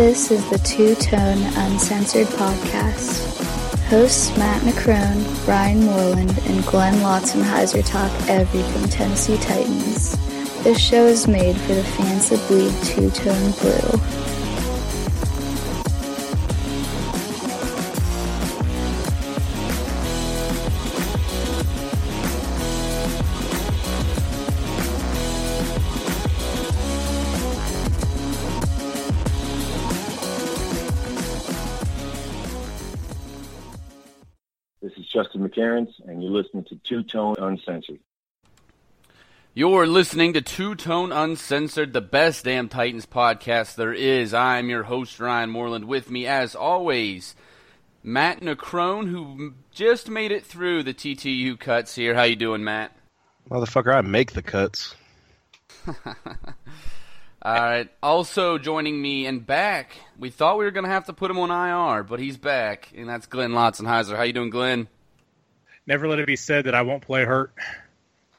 This is the Two Tone Uncensored Podcast. Hosts Matt McCrone, Brian Moreland, and Glenn Lotzenheiser talk everything Tennessee Titans. This show is made for the fans that bleed two tone blue. To Two Tone Uncensored. You're listening to Two Tone Uncensored, the best damn Titans podcast there is. I'm your host, Brian Moreland. With me, as always, Matt McCrone, who just made it through the TTU cuts here. How you doing, Matt? Motherfucker, I make the cuts. All right. Also joining me and back, we thought we were going to have to put him on IR, but he's back, and that's Glenn Lotzenheiser. How you doing, Glenn? Never let it be said that I won't play hurt.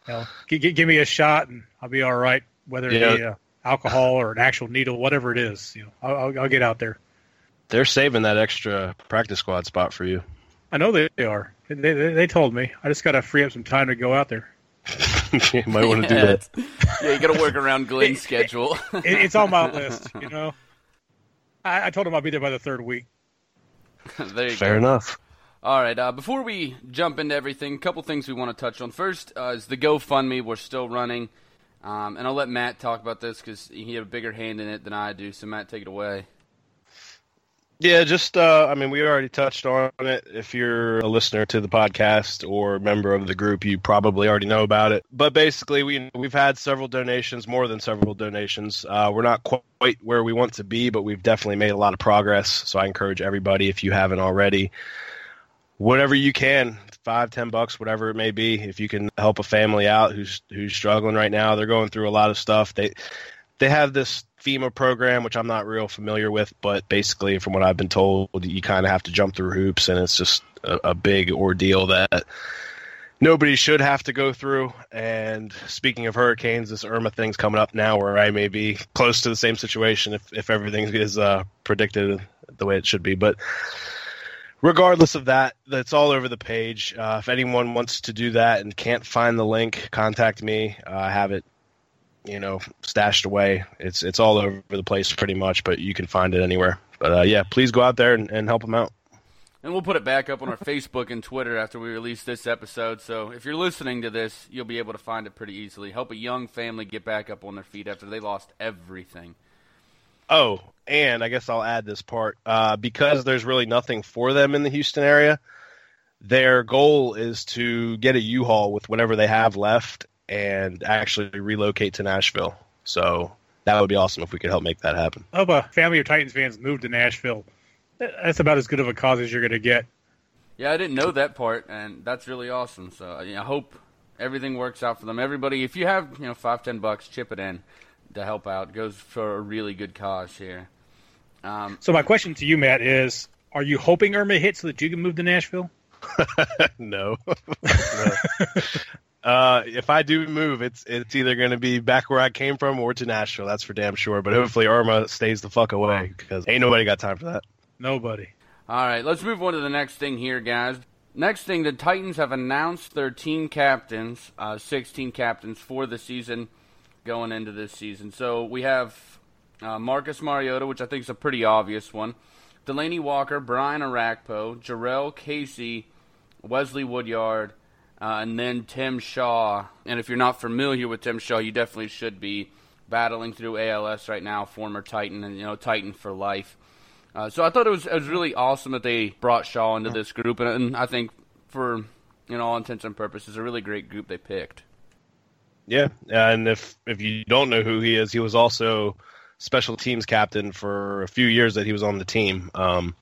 You know, g- g- give me a shot and I'll be all right. Whether it be uh, alcohol or an actual needle, whatever it is, you know, I'll, I'll, I'll get out there. They're saving that extra practice squad spot for you. I know they are. They, they, they told me. I just got to free up some time to go out there. you might want to do that. yeah, you got to work around Glenn's schedule. It, it's on my list. You know, I, I told him I'll be there by the third week. there you Fair go. enough. All right. Uh, before we jump into everything, a couple things we want to touch on. First uh, is the GoFundMe. We're still running, um, and I'll let Matt talk about this because he had a bigger hand in it than I do. So Matt, take it away. Yeah, just uh, I mean, we already touched on it. If you're a listener to the podcast or a member of the group, you probably already know about it. But basically, we we've had several donations, more than several donations. Uh, we're not quite where we want to be, but we've definitely made a lot of progress. So I encourage everybody, if you haven't already, whatever you can, five, ten bucks, whatever it may be, if you can help a family out who's who's struggling right now, they're going through a lot of stuff. They they have this FEMA program, which I'm not real familiar with, but basically, from what I've been told, you kind of have to jump through hoops, and it's just a, a big ordeal that nobody should have to go through. And speaking of hurricanes, this Irma thing's coming up now, where I may be close to the same situation if if everything is uh, predicted the way it should be, but regardless of that, that's all over the page. Uh, if anyone wants to do that and can't find the link, contact me. Uh, I have it, you know, stashed away. It's it's all over the place pretty much, but you can find it anywhere. But uh, yeah, please go out there and, and help them out. And we'll put it back up on our Facebook and Twitter after we release this episode. So if you're listening to this, you'll be able to find it pretty easily. Help a young family get back up on their feet after they lost everything. Oh, and I guess I'll add this part uh, because there's really nothing for them in the Houston area. Their goal is to get a U-Haul with whatever they have left and actually relocate to Nashville. So that would be awesome if we could help make that happen. I hope a family of Titans fans move to Nashville. That's about as good of a cause as you're going to get. Yeah, I didn't know that part, and that's really awesome. So I I hope everything works out for them. Everybody, if you have you know five, ten bucks, chip it in to help out. Goes for a really good cause here. Um, So my question to you, Matt, is: Are you hoping Irma hits so that you can move to Nashville? no. No. Uh, if I do move, it's it's either going to be back where I came from or to Nashville. That's for damn sure. But hopefully Irma stays the fuck away because ain't nobody got time for that. Nobody. All right, let's move on to the next thing here, guys. Next thing, the Titans have announced their team captains, uh, 16 captains for the season going into this season. So we have uh, Marcus Mariota, which I think is a pretty obvious one, Delanie Walker, Brian Orakpo, Jurrell Casey, Wesley Woodyard, uh, and then Tim Shaw. And if you're not familiar with Tim Shaw, you definitely should be battling through ALS right now, former Titan, and you know Titan for life. Uh, so I thought it was it was really awesome that they brought Shaw into this group, and, and I think for you know all intents and purposes, a really great group they picked. Yeah, and if if you don't know who he is, he was also special teams captain for a few years that he was on the team. Um,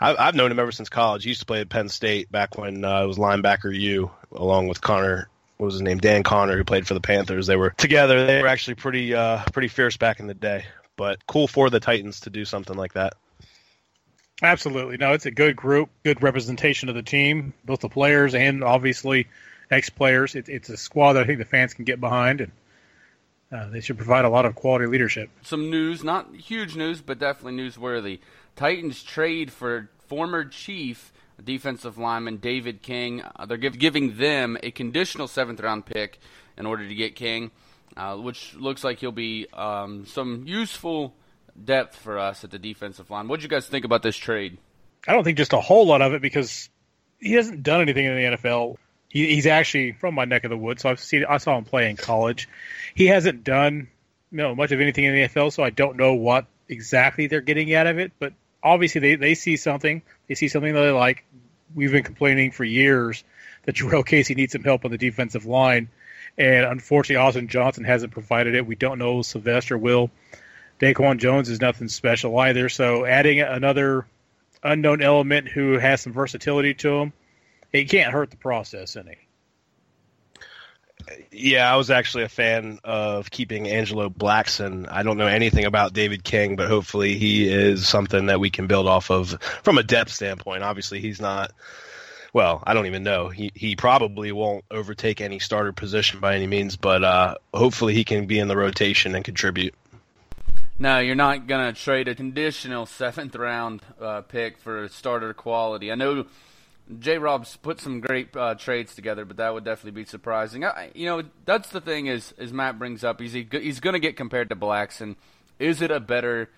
I, I've known him ever since college. He used to play at Penn State back when uh, it was linebacker U, along with Connor. What was his name? Dan Connor, who played for the Panthers. They were together. They were actually pretty uh, pretty fierce back in the day. But cool for the Titans to do something like that. Absolutely. No, it's a good group, good representation of the team, both the players and obviously ex players. It, it's a squad that I think the fans can get behind. And Uh, they should provide a lot of quality leadership. Some news, not huge news, but definitely newsworthy. Titans trade for former Chief defensive lineman David King. Uh, they're give, giving them a conditional seventh round pick in order to get King, uh, which looks like he'll be um, some useful depth for us at the defensive line. What do you guys think about this trade? I don't think just a whole lot of it because he hasn't done anything in the NFL. He, he's actually from my neck of the woods, so I've seen I saw him play in college. He hasn't done you know much of anything in the NFL, so I don't know what exactly they're getting out of it. But obviously, they they see something. They see something that they like. We've been complaining for years that Jurrell Casey needs some help on the defensive line, and unfortunately, Austin Johnson hasn't provided it. We don't know Sylvester will. Daquan Jones is nothing special either. So adding another unknown element who has some versatility to him, it can't hurt the process any. Yeah, I was actually a fan of keeping Angelo Blackson. I don't know anything about David King, but hopefully he is something that we can build off of from a depth standpoint. Obviously, he's not. Well, I don't even know. He he probably won't overtake any starter position by any means, but uh, hopefully he can be in the rotation and contribute. No, you're not going to trade a conditional seventh round uh, pick for starter quality. I know J. Rob's put some great uh, trades together, but that would definitely be surprising. I, you know, that's the thing is, is Matt brings up. He's he's going to get compared to Blackson. Is it a better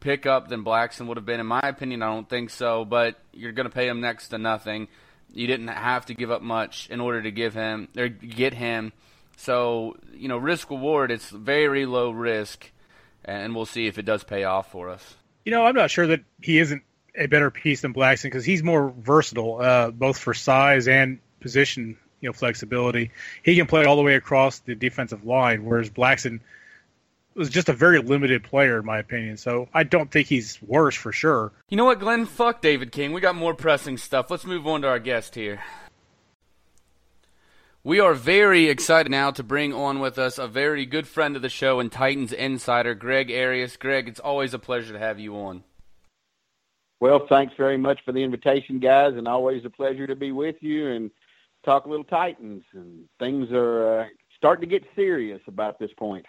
pickup than Blackson would have been? In my opinion, I don't think so. But you're going to pay him next to nothing. You didn't have to give up much in order to give him or get him. So you know, risk reward. It's very low risk and we'll see if it does pay off for us. You know, I'm not sure that he isn't a better piece than Blackson because he's more versatile, uh, both for size and position, you know, flexibility. He can play all the way across the defensive line, whereas Blackson was just a very limited player, in my opinion. So I don't think he's worse for sure. You know what, Glenn? Fuck David King. We got more pressing stuff. Let's move on to our guest here. We are very excited now to bring on with us a very good friend of the show and Titans insider, Greg Arias. Greg, it's always a pleasure to have you on. Well, thanks very much for the invitation, guys, and always a pleasure to be with you and talk a little Titans. And things are uh, starting to get serious about this point.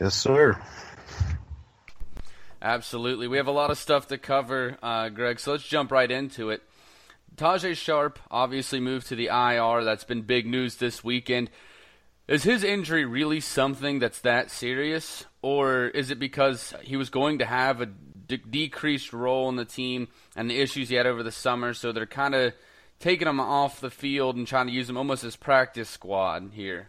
Yes, sir. Absolutely. We have a lot of stuff to cover, uh, Greg, so let's jump right into it. Tajae Sharpe obviously moved to the IR. That's been big news this weekend. Is his injury really something that's that serious, or is it because he was going to have a de- decreased role in the team and the issues he had over the summer, so they're kind of taking him off the field and trying to use him almost as practice squad here?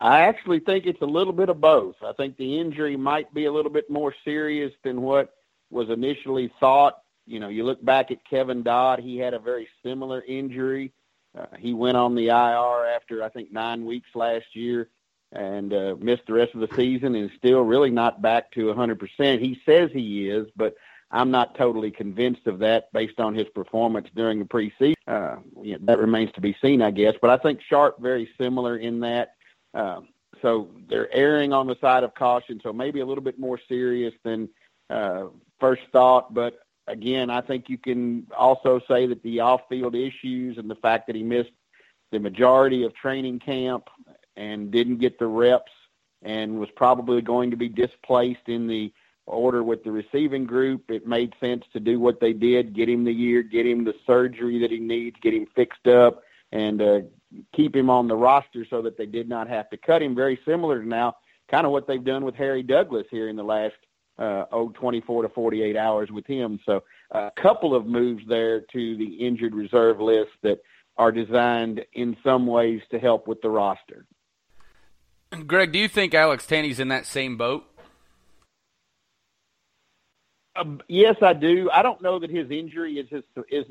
I actually think it's a little bit of both. I think the injury might be a little bit more serious than what was initially thought you know, you look back at Kevin Dodd, he had a very similar injury. Uh, he went on the IR after, I think, nine weeks last year and uh, missed the rest of the season and still really not back to 100%. He says he is, but I'm not totally convinced of that based on his performance during the preseason. Uh, you know, that remains to be seen, I guess. But I think Sharpe very similar in that. Uh, so they're erring on the side of caution, so maybe a little bit more serious than uh, first thought. But again, I think you can also say that the off-field issues and the fact that he missed the majority of training camp and didn't get the reps and was probably going to be displaced in the order with the receiving group, it made sense to do what they did, get him the year, get him the surgery that he needs, get him fixed up, and uh, keep him on the roster so that they did not have to cut him. Very similar to now, kind of what they've done with Harry Douglas here in the last uh, oh, 24 to 48 hours with him. So a couple of moves there to the injured reserve list that are designed in some ways to help with the roster. Greg, do you think Alex Tanney's in that same boat? Uh, yes, I do. I don't know that his injury is is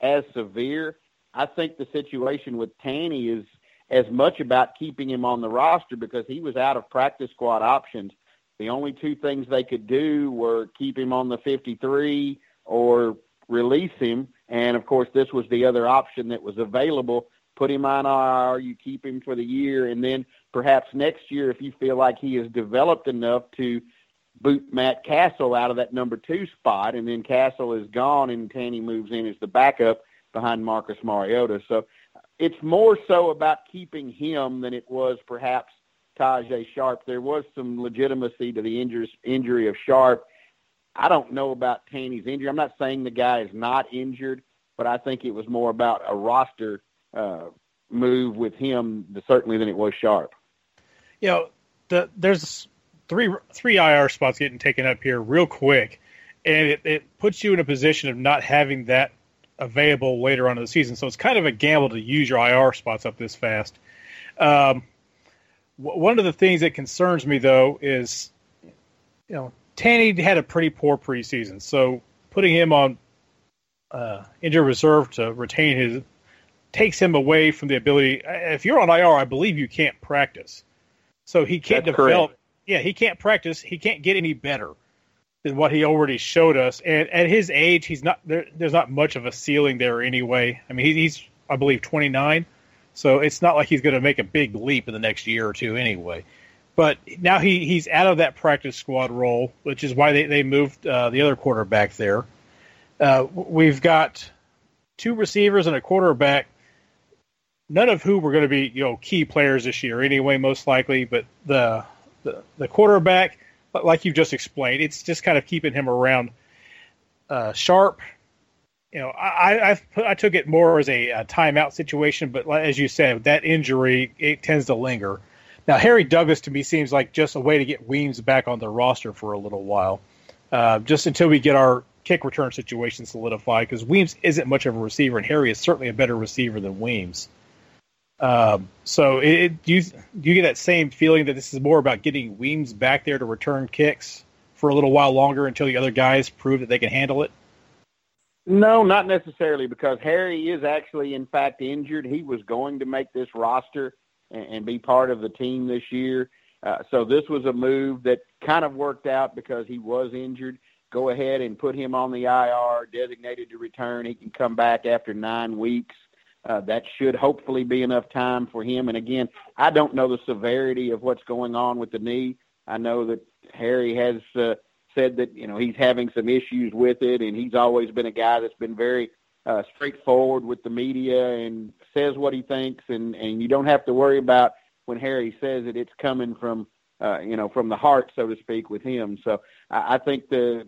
as severe. I think the situation with Tanney is as much about keeping him on the roster because he was out of practice squad options the only two things they could do were keep him on the 53 or release him. And of course, this was the other option that was available. Put him on IR, you keep him for the year, and then perhaps next year, if you feel like he has developed enough to boot Matt Cassel out of that number two spot, and then Castle is gone and Tanney moves in as the backup behind Marcus Mariota. So it's more so about keeping him than it was perhaps Tajae Sharpe. There was some legitimacy to the injury injury of Sharpe. I don't know about Tanney's injury. I'm not saying the guy is not injured, but I think it was more about a roster uh, move with him certainly than it was Sharpe. You know, the, there's three three IR spots getting taken up here real quick, and it, it puts you in a position of not having that available later on in the season. So it's kind of a gamble to use your IR spots up this fast. Um, one of the things that concerns me though is, you know, Tanney had a pretty poor preseason, so putting him on uh, injured reserve to retain his takes him away from the ability. If you're on IR, I believe you can't practice, so he can't That's develop. Correct. Yeah, he can't practice. He can't get any better than what he already showed us. And at his age, he's not there. There's not much of a ceiling there anyway. I mean, he, he's I believe 29, so it's not like he's going to make a big leap in the next year or two anyway. But now he, he's out of that practice squad role, which is why they, they moved uh, the other quarterback there. Uh, we've got two receivers and a quarterback, none of who were going to be you know key players this year anyway, most likely. But the the, the quarterback, like you just explained, it's just kind of keeping him around. Uh, Sharpe, you know, I put, I took it more as a, a timeout situation, but as you said, that injury it tends to linger. Now Harry Douglas to me seems like just a way to get Weems back on the roster for a little while, uh, just until we get our kick return situation solidified. Because Weems isn't much of a receiver, and Harry is certainly a better receiver than Weems. Um, so, it, it, do you do you get that same feeling that this is more about getting Weems back there to return kicks for a little while longer until the other guys prove that they can handle it? No, not necessarily, because Harry is actually, in fact, injured. He was going to make this roster and, and be part of the team this year. Uh, so this was a move that kind of worked out because he was injured. Go ahead and put him on the IR, designated to return. He can come back after nine weeks. Uh, that should hopefully be enough time for him. And again, I don't know the severity of what's going on with the knee. I know that Harry has uh, said that you know he's having some issues with it, and he's always been a guy that's been very uh, straightforward with the media and says what he thinks, and and you don't have to worry about when Harry says it, it's coming from uh, you know from the heart, so to speak, with him. So I, I think the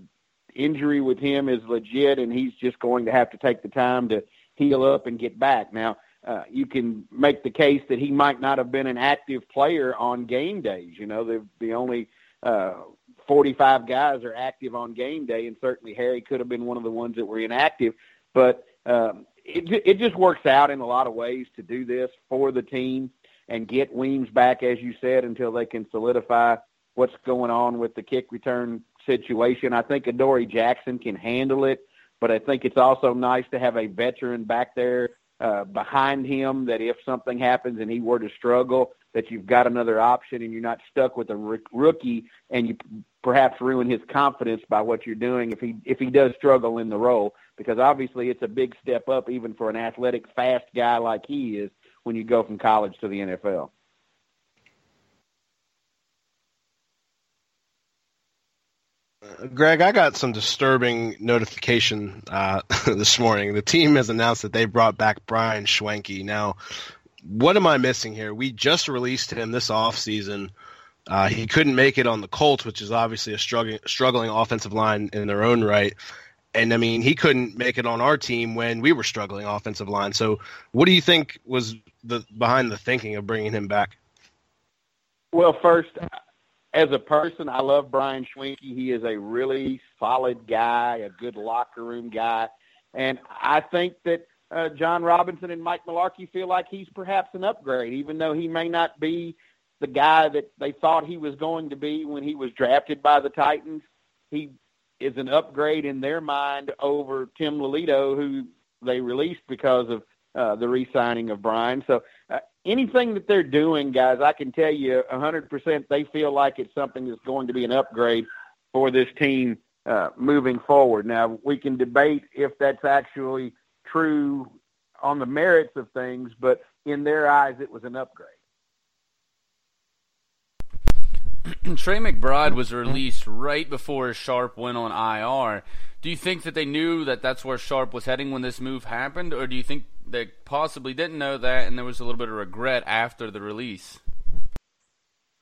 injury with him is legit, and he's just going to have to take the time to heal up and get back. Now, uh, you can make the case that he might not have been an active player on game days. You know, the the only uh, 45 guys are active on game day, and certainly Harry could have been one of the ones that were inactive. But um, it it just works out in a lot of ways to do this for the team and get Weems back, as you said, until they can solidify what's going on with the kick return situation. I think Adoree Jackson can handle it but I think it's also nice to have a veteran back there uh, behind him that if something happens and he were to struggle, that you've got another option and you're not stuck with a rookie and you perhaps ruin his confidence by what you're doing if he if he does struggle in the role because obviously it's a big step up even for an athletic fast guy like he is when you go from college to the NFL. Greg, I got some disturbing notification uh, this morning. The team has announced that they brought back Brian Schwenke. Now, what am I missing here? We just released him this offseason. Uh, he couldn't make it on the Colts, which is obviously a struggling, struggling offensive line in their own right. And I mean, he couldn't make it on our team when we were struggling offensive line. So, what do you think was the behind the thinking of bringing him back? Well, first, as a person, I love Brian Schwenke. He is a really solid guy, a good locker room guy, and I think that uh, Jon Robinson and Mike Mularkey feel like he's perhaps an upgrade, even though he may not be the guy that they thought he was going to be when he was drafted by the Titans. He is an upgrade in their mind over Tim Lelito, who they released because of uh, the re-signing of Brian. So uh, anything that they're doing, guys, I can tell you 100% they feel like it's something that's going to be an upgrade for this team uh, moving forward. Now, we can debate if that's actually true on the merits of things, but in their eyes, it was an upgrade. Trey McBride was released right before Sharpe went on IR. Do you think that they knew that that's where Sharpe was heading when this move happened, or do you think they possibly didn't know that and there was a little bit of regret after the release?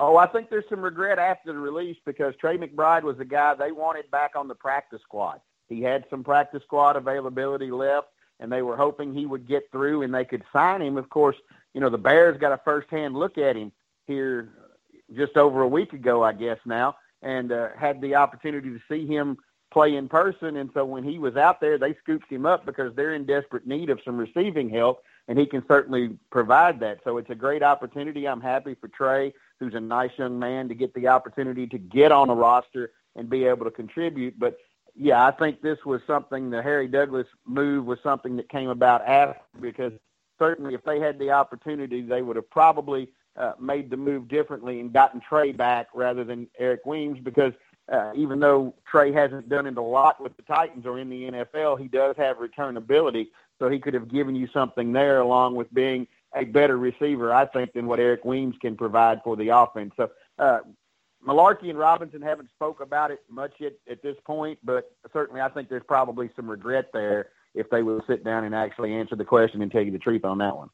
Oh, I think there's some regret after the release because Trey McBride was the guy they wanted back on the practice squad. He had some practice squad availability left, and they were hoping he would get through and they could sign him. Of course, you know, the Bears got a first-hand look at him here just over a week ago, I guess now, and uh, had the opportunity to see him play in person. And so when he was out there, they scooped him up because they're in desperate need of some receiving help, and he can certainly provide that. So it's a great opportunity. I'm happy for Trey, who's a nice young man, to get the opportunity to get on a roster and be able to contribute. But yeah, I think this was something the Harry Douglas move was something that came about after because certainly if they had the opportunity, they would have probably uh, made the move differently and gotten Trey back rather than Eric Weems because uh, even though Trey hasn't done it a lot with the Titans or in the NFL, he does have return ability, so he could have given you something there along with being a better receiver, I think, than what Eric Weems can provide for the offense. So uh, Mularkey and Robinson haven't spoke about it much yet at this point, but certainly I think there's probably some regret there if they will sit down and actually answer the question and tell you the truth on that one.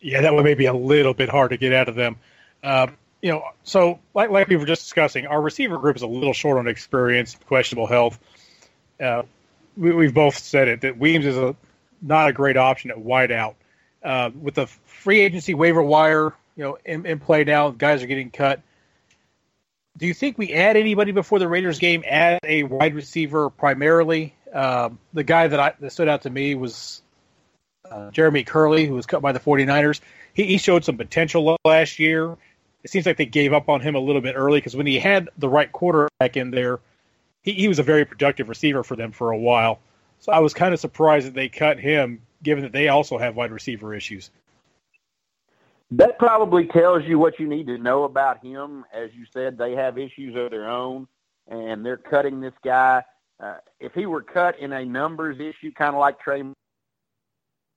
Yeah, that one may be a little bit hard to get out of them. Uh, you know, so like like we were just discussing, our receiver group is a little short on experience, questionable health. Uh, we, have both said it that Weems is a not a great option at wideout. Uh, with the free agency waiver wire, you know, in, in play now, guys are getting cut do you think we add anybody before the Raiders game? Add a wide receiver primarily. Uh, the guy that, I, that stood out to me was uh, Jeremy Kerley, who was cut by the 49ers. He, he showed some potential last year. It seems like they gave up on him a little bit early because when he had the right quarterback in there, he, he was a very productive receiver for them for a while. So I was kind of surprised that they cut him, given that they also have wide receiver issues that probably tells you what you need to know about him. As you said, they have issues of their own, and they're cutting this guy. Uh, if he were cut in a numbers issue, kind of like Trey,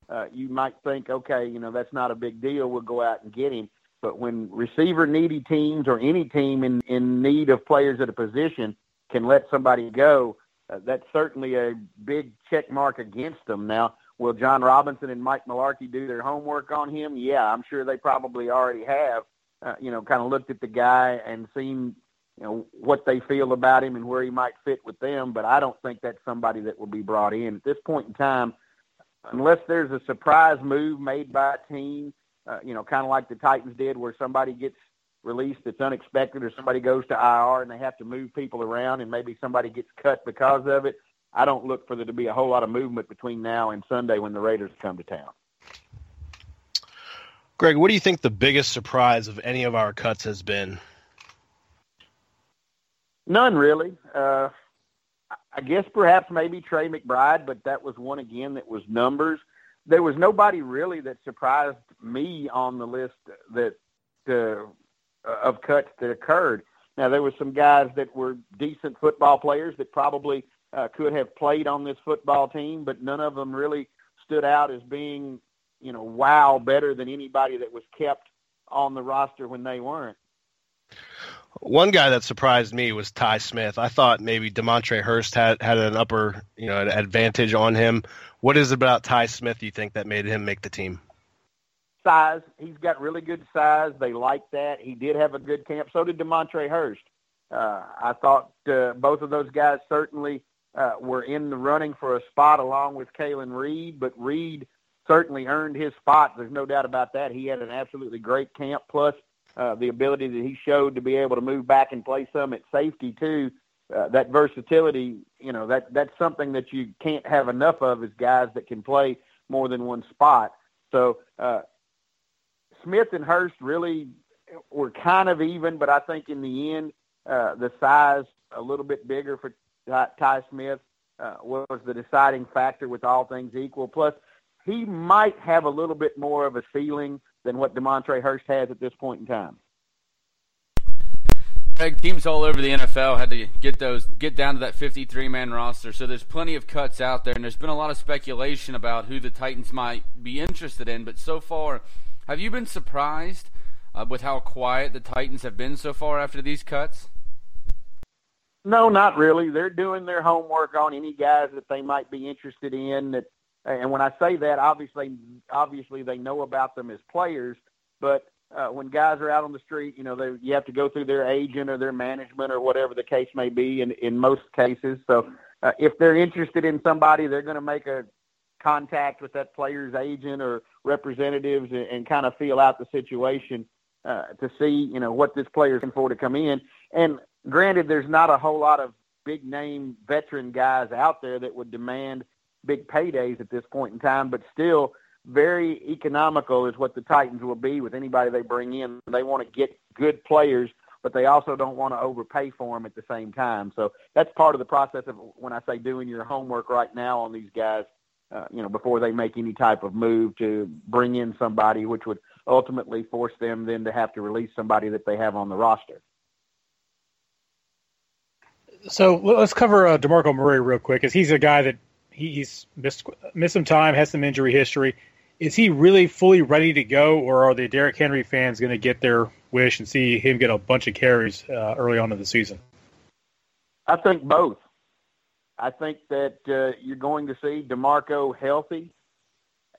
uh, you might think, okay, you know, that's not a big deal. We'll go out and get him. But when receiver needy teams or any team in, in need of players at a position can let somebody go, uh, that's certainly a big check mark against them. Now, Will Jon Robinson and Mike Mularkey do their homework on him? Yeah, I'm sure they probably already have. Uh, you know, kind of looked at the guy and seen, you know, what they feel about him and where he might fit with them. But I don't think that's somebody that will be brought in at this point in time, unless there's a surprise move made by a team. Uh, you know, kind of like the Titans did, where somebody gets released that's unexpected, or somebody goes to IR and they have to move people around, and maybe somebody gets cut because of it. I don't look for there to be a whole lot of movement between now and Sunday when the Raiders come to town. Greg, what do you think the biggest surprise of any of our cuts has been? None really. Uh, I guess perhaps maybe Trey McBride, but that was one again that was numbers. There was nobody really that surprised me on the list that uh, of cuts that occurred. Now there were some guys that were decent football players that probably uh, could have played on this football team, but none of them really stood out as being, you know, wow, better than anybody that was kept on the roster when they weren't. One guy that surprised me was Ty Smith. I thought maybe Demontre Hurst had, had an upper, you know, an advantage on him. What is it about Ty Smith you think that made him make the team? Size. He's got really good size. They like that. He did have a good camp. So did Demontre Hurst. Uh, I thought uh, both of those guys certainly uh, were in the running for a spot along with Kalen Reed, but Reed certainly earned his spot. There's no doubt about that. He had an absolutely great camp, plus uh, the ability that he showed to be able to move back and play some at safety too. Uh, that versatility, you know, that that's something that you can't have enough of is guys that can play more than one spot. So uh, Smith and Hurst really were kind of even, but I think in the end, uh, the size a little bit bigger for Ty Smith uh, was the deciding factor with all things equal. Plus, he might have a little bit more of a ceiling than what Demontre Hurst has at this point in time. Teams all over the NFL had to get those get down to that 53 man roster. So there's plenty of cuts out there, and there's been a lot of speculation about who the Titans might be interested in. But so far, have you been surprised uh, with how quiet the Titans have been so far after these cuts? No, not really. They're doing their homework on any guys that they might be interested in. That, and when I say that, obviously, obviously they know about them as players, but uh, when guys are out on the street, you know, they, you have to go through their agent or their management or whatever the case may be. In in most cases, so uh, if they're interested in somebody, they're going to make a contact with that player's agent or representatives and, and kind of feel out the situation uh, to see, you know, what this player's looking for to come in. And granted, there's not a whole lot of big name veteran guys out there that would demand big paydays at this point in time, but still very economical is what the Titans will be with anybody they bring in. They want to get good players, but they also don't want to overpay for them at the same time. So that's part of the process of when I say doing your homework right now on these guys, uh, you know, before they make any type of move to bring in somebody, which would ultimately force them then to have to release somebody that they have on the roster. So let's cover uh, Demarco Murray real quick, because he's a guy that he's missed missed some time, has some injury history. Is he really fully ready to go, or are the Derrick Henry fans going to get their wish and see him get a bunch of carries uh, early on in the season? I think both. I think that uh, you're going to see Demarco healthy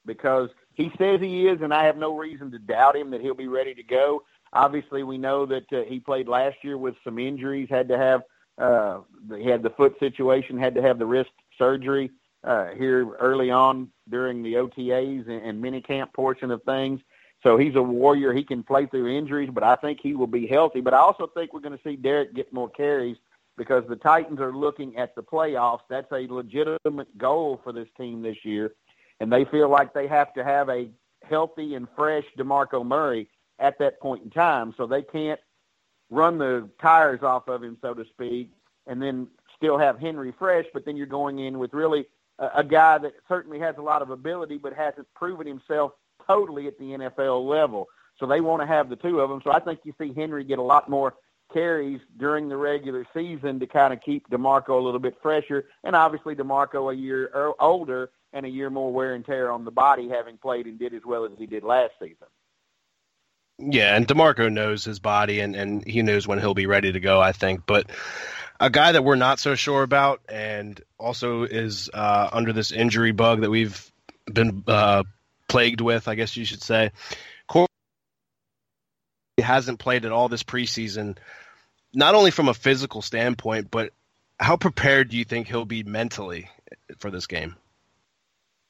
because he says he is, and I have no reason to doubt him that he'll be ready to go. Obviously, we know that uh, he played last year with some injuries, had to have uh, he had the foot situation, had to have the wrist surgery uh, here early on during the OTAs and, and minicamp portion of things. So he's a warrior. He can play through injuries, but I think he will be healthy. But I also think we're going to see Derrick get more carries because the Titans are looking at the playoffs. That's a legitimate goal for this team this year, and they feel like they have to have a healthy and fresh DeMarco Murray at that point in time. So they can't run the tires off of him, so to speak, and then still have Henry fresh. But then you're going in with really a, guy that certainly has a lot of ability, but hasn't proven himself totally at the NFL level. So they want to have the two of them. So I think you see Henry get a lot more carries during the regular season to kind of keep DeMarco a little bit fresher, and obviously DeMarco a year er, older and a year more wear and tear on the body, having played and did as well as he did last season. Yeah, and DeMarco knows his body and, and he knows when he'll be ready to go, I think. But a guy that we're not so sure about and also is uh, under this injury bug that we've been uh, plagued with, I guess you should say. Corey hasn't played at all this preseason, not only from a physical standpoint, but how prepared do you think he'll be mentally for this game?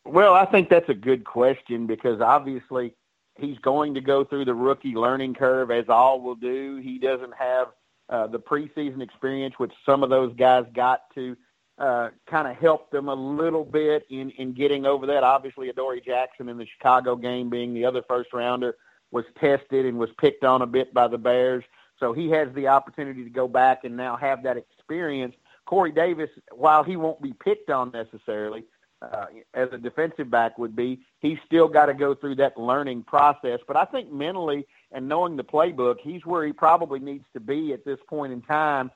Well, I think that's a good question because obviously he's going to go through the rookie learning curve as all will do. He doesn't have uh, the preseason experience, which some of those guys got to uh, kind of help them a little bit in, in getting over that. Obviously, Adoree Jackson in the Chicago game being the other first rounder was tested and was picked on a bit by the Bears. So he has the opportunity to go back and now have that experience. Corey Davis, while he won't be picked on necessarily, uh, as a defensive back would be, he's still got to go through that learning process. But I think mentally and knowing the playbook, he's where he probably needs to be at this point in time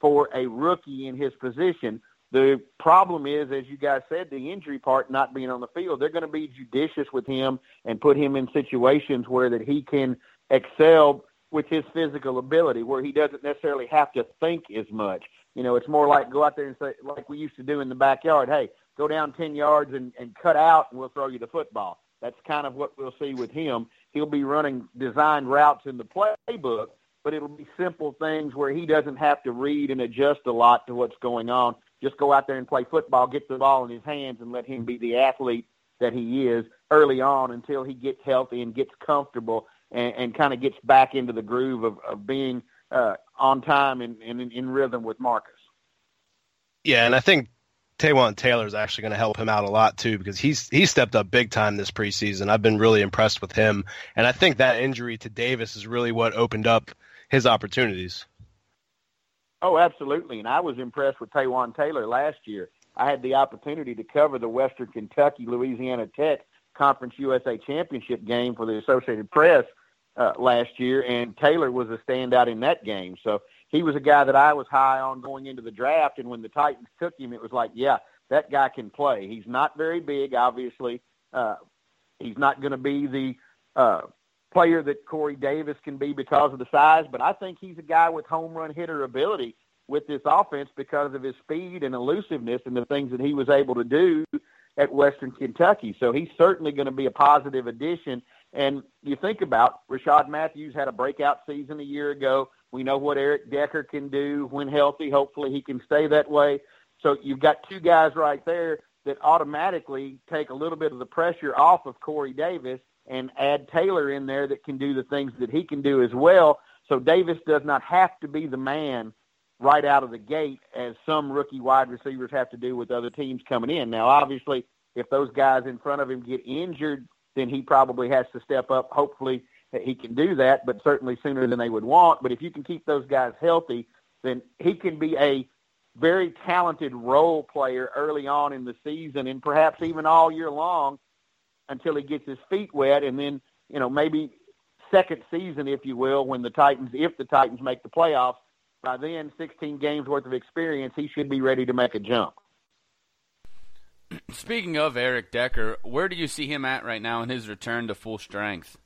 for a rookie in his position. The problem is, as you guys said, the injury part not being on the field. They're going to be judicious with him and put him in situations where that he can excel with his physical ability, where he doesn't necessarily have to think as much. You know, it's more like go out there and say, like we used to do in the backyard. Hey, go down 10 yards and, and cut out, and we'll throw you the football. That's kind of what we'll see with him. He'll be running designed routes in the playbook, but it'll be simple things where he doesn't have to read and adjust a lot to what's going on. Just go out there and play football, get the ball in his hands, and let him be the athlete that he is early on until he gets healthy and gets comfortable and, and kind of gets back into the groove of, of being uh, on time and, and in, in rhythm with Marcus. Yeah, and I think Taywan Taylor is actually going to help him out a lot too because he's he stepped up big time this preseason. I've been really impressed with him, and I think that injury to Davis is really what opened up his opportunities. Oh, absolutely, and I was impressed with Taywan Taylor last year. I had the opportunity to cover the Western Kentucky Louisiana Tech Conference USA Championship game for the Associated Press uh, last year, and Taylor was a standout in that game. So he was a guy that I was high on going into the draft. And when the Titans took him, it was like, yeah, that guy can play. He's not very big, obviously. Uh, he's not going to be the uh, player that Corey Davis can be because of the size, but I think he's a guy with home run hitter ability with this offense because of his speed and elusiveness and the things that he was able to do at Western Kentucky. So he's certainly going to be a positive addition. And you think about Rishard Matthews had a breakout season a year ago. We know what Eric Decker can do when healthy. Hopefully, he can stay that way. So you've got two guys right there that automatically take a little bit of the pressure off of Corey Davis and add Taylor in there that can do the things that he can do as well. So Davis does not have to be the man right out of the gate as some rookie wide receivers have to do with other teams coming in. Now, obviously, if those guys in front of him get injured, then he probably has to step up. Hopefully, he can do that, but certainly sooner than they would want. But if you can keep those guys healthy, then he can be a very talented role player early on in the season and perhaps even all year long until he gets his feet wet and then, you know, maybe second season, if you will, when the Titans, if the Titans make the playoffs, by then 16 games worth of experience, he should be ready to make a jump. Speaking of Eric Decker, where do you see him at right now in his return to full strength?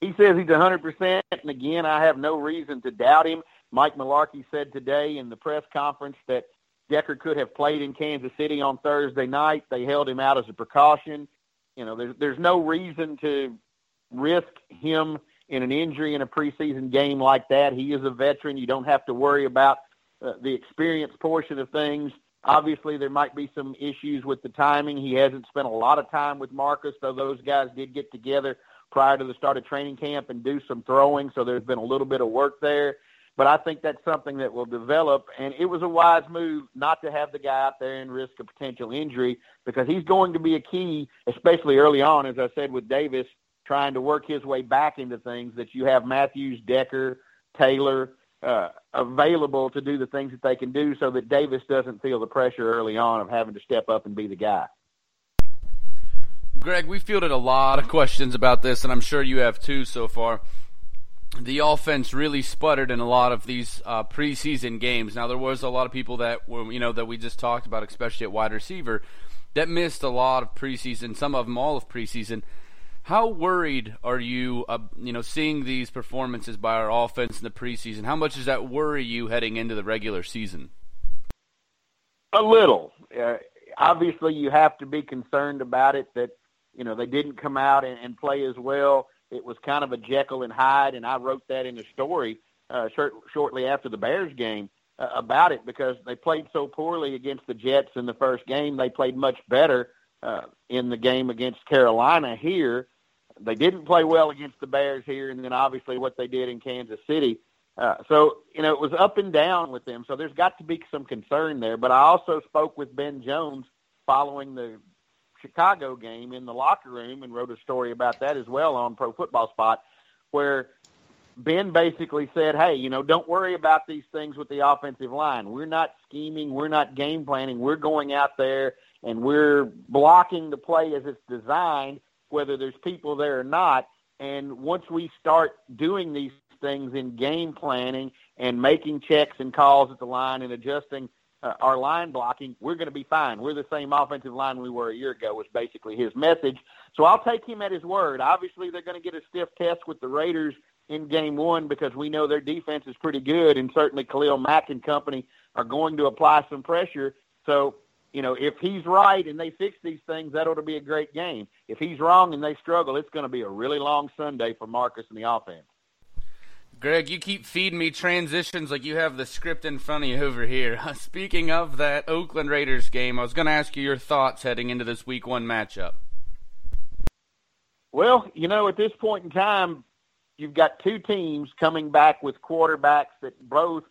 He says he's 100%, and again, I have no reason to doubt him. Mike Mularkey said today in the press conference that Decker could have played in Kansas City on Thursday night. They held him out as a precaution. You know, there's there's no reason to risk him in an injury in a preseason game like that. He is a veteran. You don't have to worry about uh, the experience portion of things. Obviously, there might be some issues with the timing. He hasn't spent a lot of time with Marcus, though those guys did get together prior to the start of training camp and do some throwing, so there's been a little bit of work there. But I think that's something that will develop, and it was a wise move not to have the guy out there and risk a potential injury because he's going to be a key, especially early on, as I said with Davis, trying to work his way back into things. That you have Matthews, Decker, Taylor uh, available to do the things that they can do, so that Davis doesn't feel the pressure early on of having to step up and be the guy. Greg, we fielded a lot of questions about this, and I'm sure you have too so far. The offense really sputtered in a lot of these uh, preseason games. Now, there was a lot of people that were, you know, that we just talked about, especially at wide receiver, that missed a lot of preseason. Some of them all of preseason. How worried are you, uh, you know, seeing these performances by our offense in the preseason? How much does that worry you heading into the regular season? A little. Uh, obviously, you have to be concerned about it. That you know, they didn't come out and, and play as well. It was kind of a Jekyll and Hyde, and I wrote that in the story uh, short, shortly after the Bears game uh, about it because they played so poorly against the Jets in the first game. They played much better uh, in the game against Carolina here. They didn't play well against the Bears here, and then obviously what they did in Kansas City. Uh, so, you know, it was up and down with them. So there's got to be some concern there. But I also spoke with Ben Jones following the Chicago game in the locker room and wrote a story about that as well on Pro Football Spot, where Ben basically said, "Hey, you know, don't worry about these things with the offensive line. We're not scheming, we're not game planning. We're going out there and we're blocking the play as it's designed, whether there's people there or not. And once we start doing these things in game planning and making checks and calls at the line and adjusting uh, our line blocking, we're going to be fine. We're the same offensive line we were a year ago, was basically his message. So I'll take him at his word. Obviously, they're going to get a stiff test with the Raiders in game one because we know their defense is pretty good, and certainly Khalil Mack and company are going to apply some pressure. So, you know, if he's right and they fix these things, that ought to be a great game. If he's wrong and they struggle, it's going to be a really long Sunday for Marcus and the offense. Greg, you keep feeding me transitions like you have the script in front of you over here. Speaking of that Oakland Raiders game, I was going to ask you your thoughts heading into this Week One matchup. Well, you know, at this point in time, you've got two teams coming back with quarterbacks that both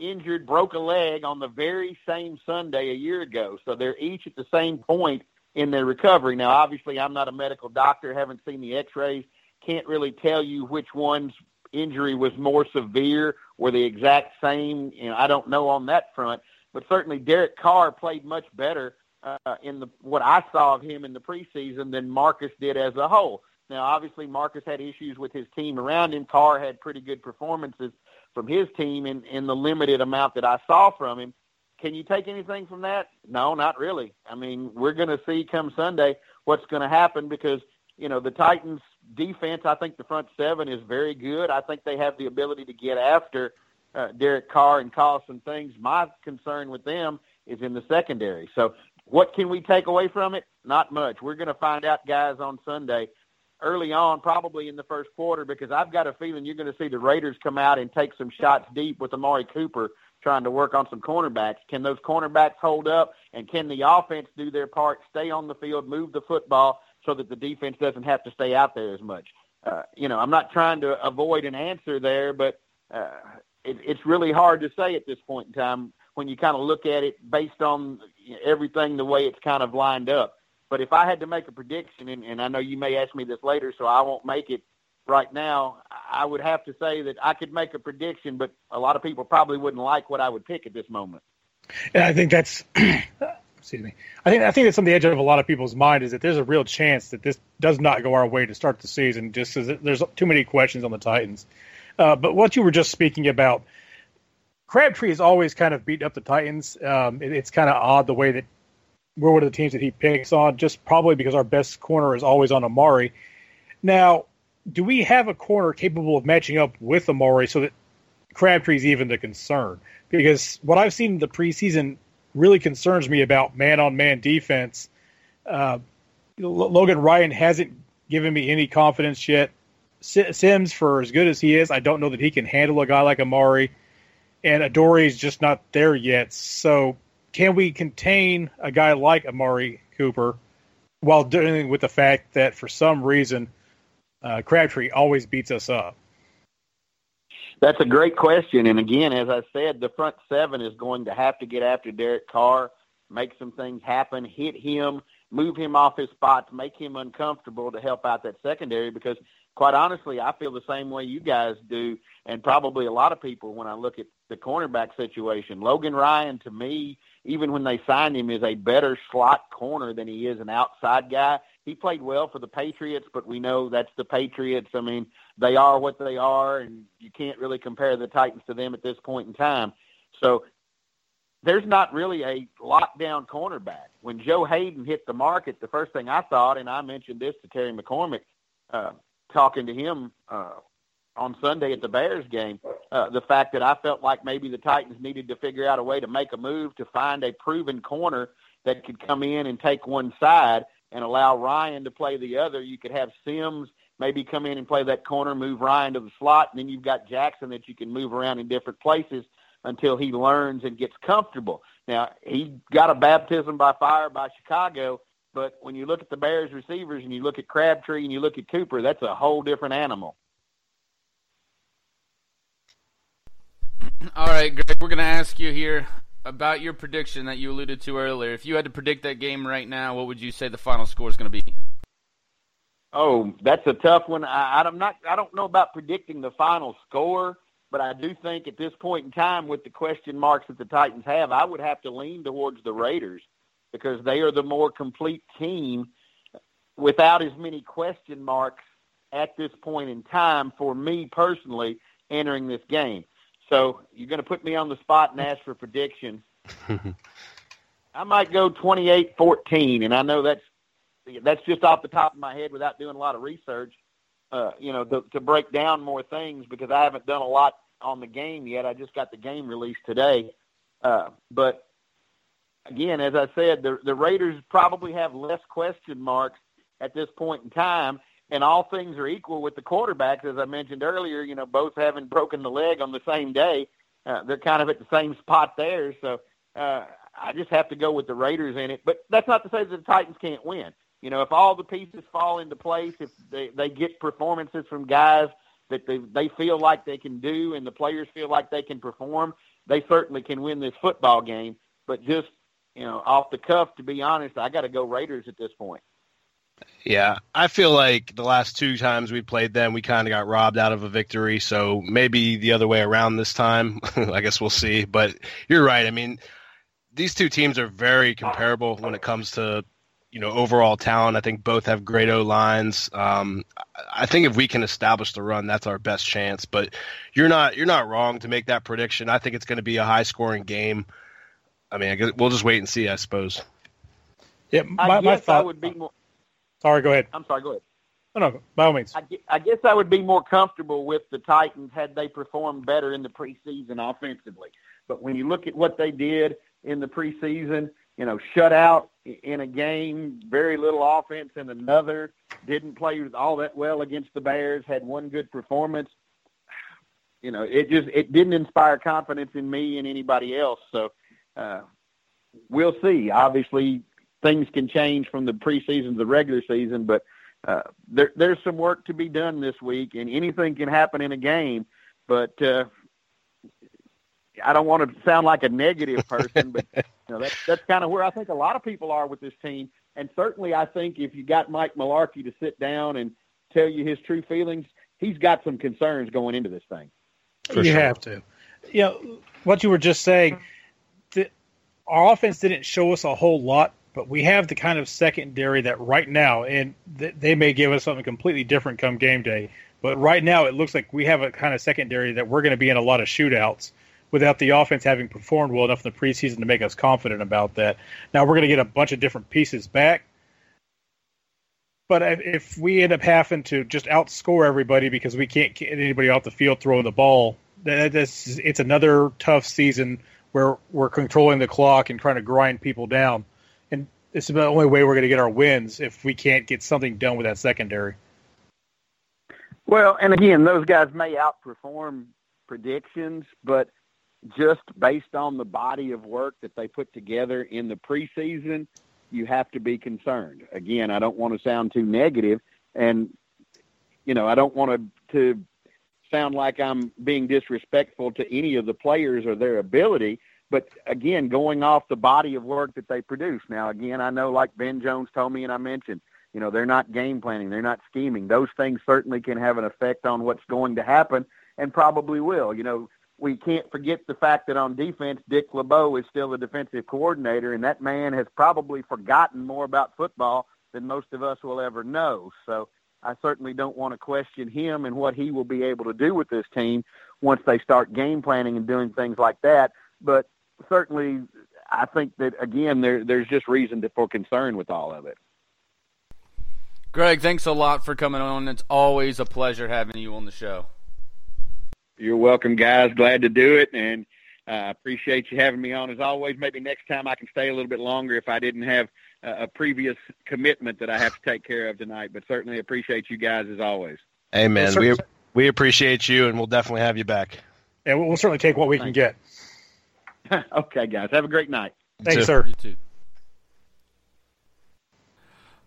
injured, broke a leg on the very same Sunday a year ago. So they're each at the same point in their recovery. Now, obviously, I'm not a medical doctor, haven't seen the X-rays, can't really tell you which one's injury was more severe or the exact same. You know, I don't know on that front, but certainly Derek Carr played much better uh, in the what I saw of him in the preseason than Marcus did as a whole. Now, obviously, Marcus had issues with his team around him. Carr had pretty good performances from his team in, in the limited amount that I saw from him. Can you take anything from that? No, not really. I mean, we're going to see come Sunday what's going to happen because, you know, the Titans defense, I think the front seven is very good. I think they have the ability to get after uh, Derek Carr and cause some things. My concern with them is in the secondary. So what can we take away from it? Not much. We're going to find out, guys, on Sunday early on, probably in the first quarter, because I've got a feeling you're going to see the Raiders come out and take some shots deep with Amari Cooper trying to work on some cornerbacks. Can those cornerbacks hold up, and can the offense do their part, stay on the field, move the football so that the defense doesn't have to stay out there as much? Uh, you know, I'm not trying to avoid an answer there, but uh, it, it's really hard to say at this point in time when you kind of look at it based on everything the way it's kind of lined up. But if I had to make a prediction, and, and I know you may ask me this later, so I won't make it right now, I would have to say that I could make a prediction, but a lot of people probably wouldn't like what I would pick at this moment. And I think that's excuse me. I think I think that's on the edge of a lot of people's mind is that there's a real chance that this does not go our way to start the season, just as there's too many questions on the Titans. Uh, but what you were just speaking about, Crabtree has always kind of beat up the Titans. Um, it, it's kind of odd the way that we're one of the teams that he picks on, just probably because our best corner is always on Amari. Now, do we have a corner capable of matching up with Amari so that Crabtree's even the concern? Because what I've seen in the preseason really concerns me about man on man defense. Uh, Logan Ryan hasn't given me any confidence yet. Sims, for as good as he is, I don't know that he can handle a guy like Amari. And Adoree' is just not there yet. So can we contain a guy like Amari Cooper while dealing with the fact that for some reason uh, Crabtree always beats us up? That's a great question. And again, as I said, the front seven is going to have to get after Derek Carr, make some things happen, hit him, move him off his spots, make him uncomfortable to help out that secondary because quite honestly, I feel the same way you guys do, and probably a lot of people when I look at the cornerback situation. Logan Ryan, to me, even when they signed him, is a better slot corner than he is an outside guy. He played well for the Patriots, but we know that's the Patriots. I mean, they are what they are, and you can't really compare the Titans to them at this point in time. So there's not really a lockdown cornerback. When Joe Haden hit the market, the first thing I thought, and I mentioned this to Terry McCormick, uh, talking to him uh, on Sunday at the Bears game, uh, the fact that I felt like maybe the Titans needed to figure out a way to make a move to find a proven corner that could come in and take one side and allow Ryan to play the other. You could have Sims maybe come in and play that corner, move Ryan to the slot, and then you've got Jackson that you can move around in different places until he learns and gets comfortable. Now, he got a baptism by fire by Chicago, but when you look at the Bears receivers and you look at Crabtree and you look at Cooper, that's a whole different animal. All right, Greg, we're going to ask you here about your prediction that you alluded to earlier. If you had to predict that game right now, what would you say the final score is going to be? Oh, that's a tough one. I, I'm not. I don't know about predicting the final score, but I do think at this point in time, with the question marks that the Titans have, I would have to lean towards the Raiders because they are the more complete team without as many question marks at this point in time for me personally entering this game. So you're going to put me on the spot and ask for predictions. I might go 28-14, and I know that's that's just off the top of my head without doing a lot of research. Uh, you know, to, to break down more things because I haven't done a lot on the game yet. I just got the game released today. Uh, but again, as I said, the, the Raiders probably have less question marks at this point in time. And all things are equal with the quarterbacks, as I mentioned earlier. You know, both having broken the leg on the same day, uh, they're kind of at the same spot there. So uh, I just have to go with the Raiders in it. But that's not to say that the Titans can't win. You know, if all the pieces fall into place, if they, they get performances from guys that they they feel like they can do, and the players feel like they can perform, they certainly can win this football game. But just you know, off the cuff, to be honest, I got to go Raiders at this point. Yeah, I feel like the last two times we played them, we kind of got robbed out of a victory. So maybe the other way around this time. I guess we'll see. But you're right. I mean, these two teams are very comparable when it comes to you know overall talent. I think both have great O lines. Um, I think if we can establish the run, that's our best chance. But you're not you're not wrong to make that prediction. I think it's going to be a high scoring game. I mean, I guess we'll just wait and see, I suppose. Yeah, my, I my thought. I would be more. Sorry, go ahead. I'm sorry. Go ahead. No, no, by all means. I, I guess I would be more comfortable with the Titans had they performed better in the preseason offensively. But when you look at what they did in the preseason, you know, shut out in a game, very little offense in another. didn't play all that well against the Bears, had one good performance. You know, it just it didn't inspire confidence in me and anybody else. So uh, we'll see. Obviously, things can change from the preseason to the regular season, but uh, there, there's some work to be done this week, and anything can happen in a game. But uh, I don't want to sound like a negative person, but you know that's that's kind of where I think a lot of people are with this team. And certainly, I think if you got Mike Mularkey to sit down and tell you his true feelings, he's got some concerns going into this thing. For you sure. have to. You know, what you were just saying, the, our offense didn't show us a whole lot, but we have the kind of secondary that right now, and th- they may give us something completely different come game day. But right now, it looks like we have a kind of secondary that we're going to be in a lot of shootouts without the offense having performed well enough in the preseason to make us confident about that. Now we're going to get a bunch of different pieces back. But if we end up having to just outscore everybody because we can't get anybody off the field throwing the ball, that's it's another tough season where we're controlling the clock and trying to grind people down. And it's the only way we're going to get our wins if we can't get something done with that secondary. Well, and again, those guys may outperform predictions, but just based on the body of work that they put together in the preseason, you have to be concerned. Again, I don't want to sound too negative, and you know, I don't want to to sound like I'm being disrespectful to any of the players or their ability. But again, going off the body of work that they produce. Now, again, I know, like Ben Jones told me, and I mentioned, you know, they're not game planning, they're not scheming. Those things certainly can have an effect on what's going to happen, and probably will. You know, we can't forget the fact that on defense, Dick LeBeau is still the defensive coordinator, and that man has probably forgotten more about football than most of us will ever know. So I certainly don't want to question him and what he will be able to do with this team once they start game planning and doing things like that. But certainly, I think that again, there, there's just reason to, for concern with all of it. Greg, thanks a lot for coming on. It's always a pleasure having you on the show. You're welcome, guys. Glad to do it, and I uh, appreciate you having me on as always. Maybe next time I can stay a little bit longer if I didn't have a, a previous commitment that I have to take care of tonight. But certainly appreciate you guys as always. Amen. We'll we we appreciate you, and we'll definitely have you back. Yeah, we'll certainly take what we Thanks. can get. okay, guys. Have a great night. Thanks, sir. You too.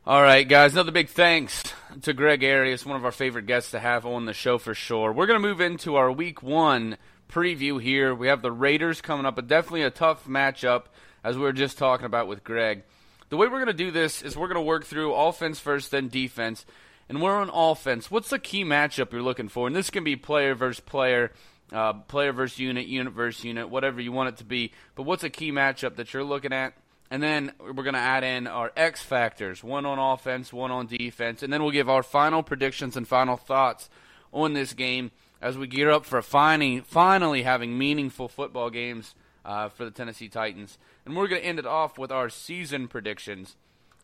All right, guys. Another big thanks to Greg Arias, one of our favorite guests to have on the show for sure. We're going to move into our week one preview here. We have the Raiders coming up, but definitely a tough matchup, as we were just talking about with Greg. The way we're going to do this is we're going to work through offense first, then defense. And we're on offense. What's the key matchup you're looking for? And this can be player versus player, uh, player versus unit, unit versus unit, whatever you want it to be. But what's a key matchup that you're looking at? And then we're going to add in our X factors one on offense, one on defense. And then we'll give our final predictions and final thoughts on this game as we gear up for finally, finally having meaningful football games uh, for the Tennessee Titans. And we're going to end it off with our season predictions.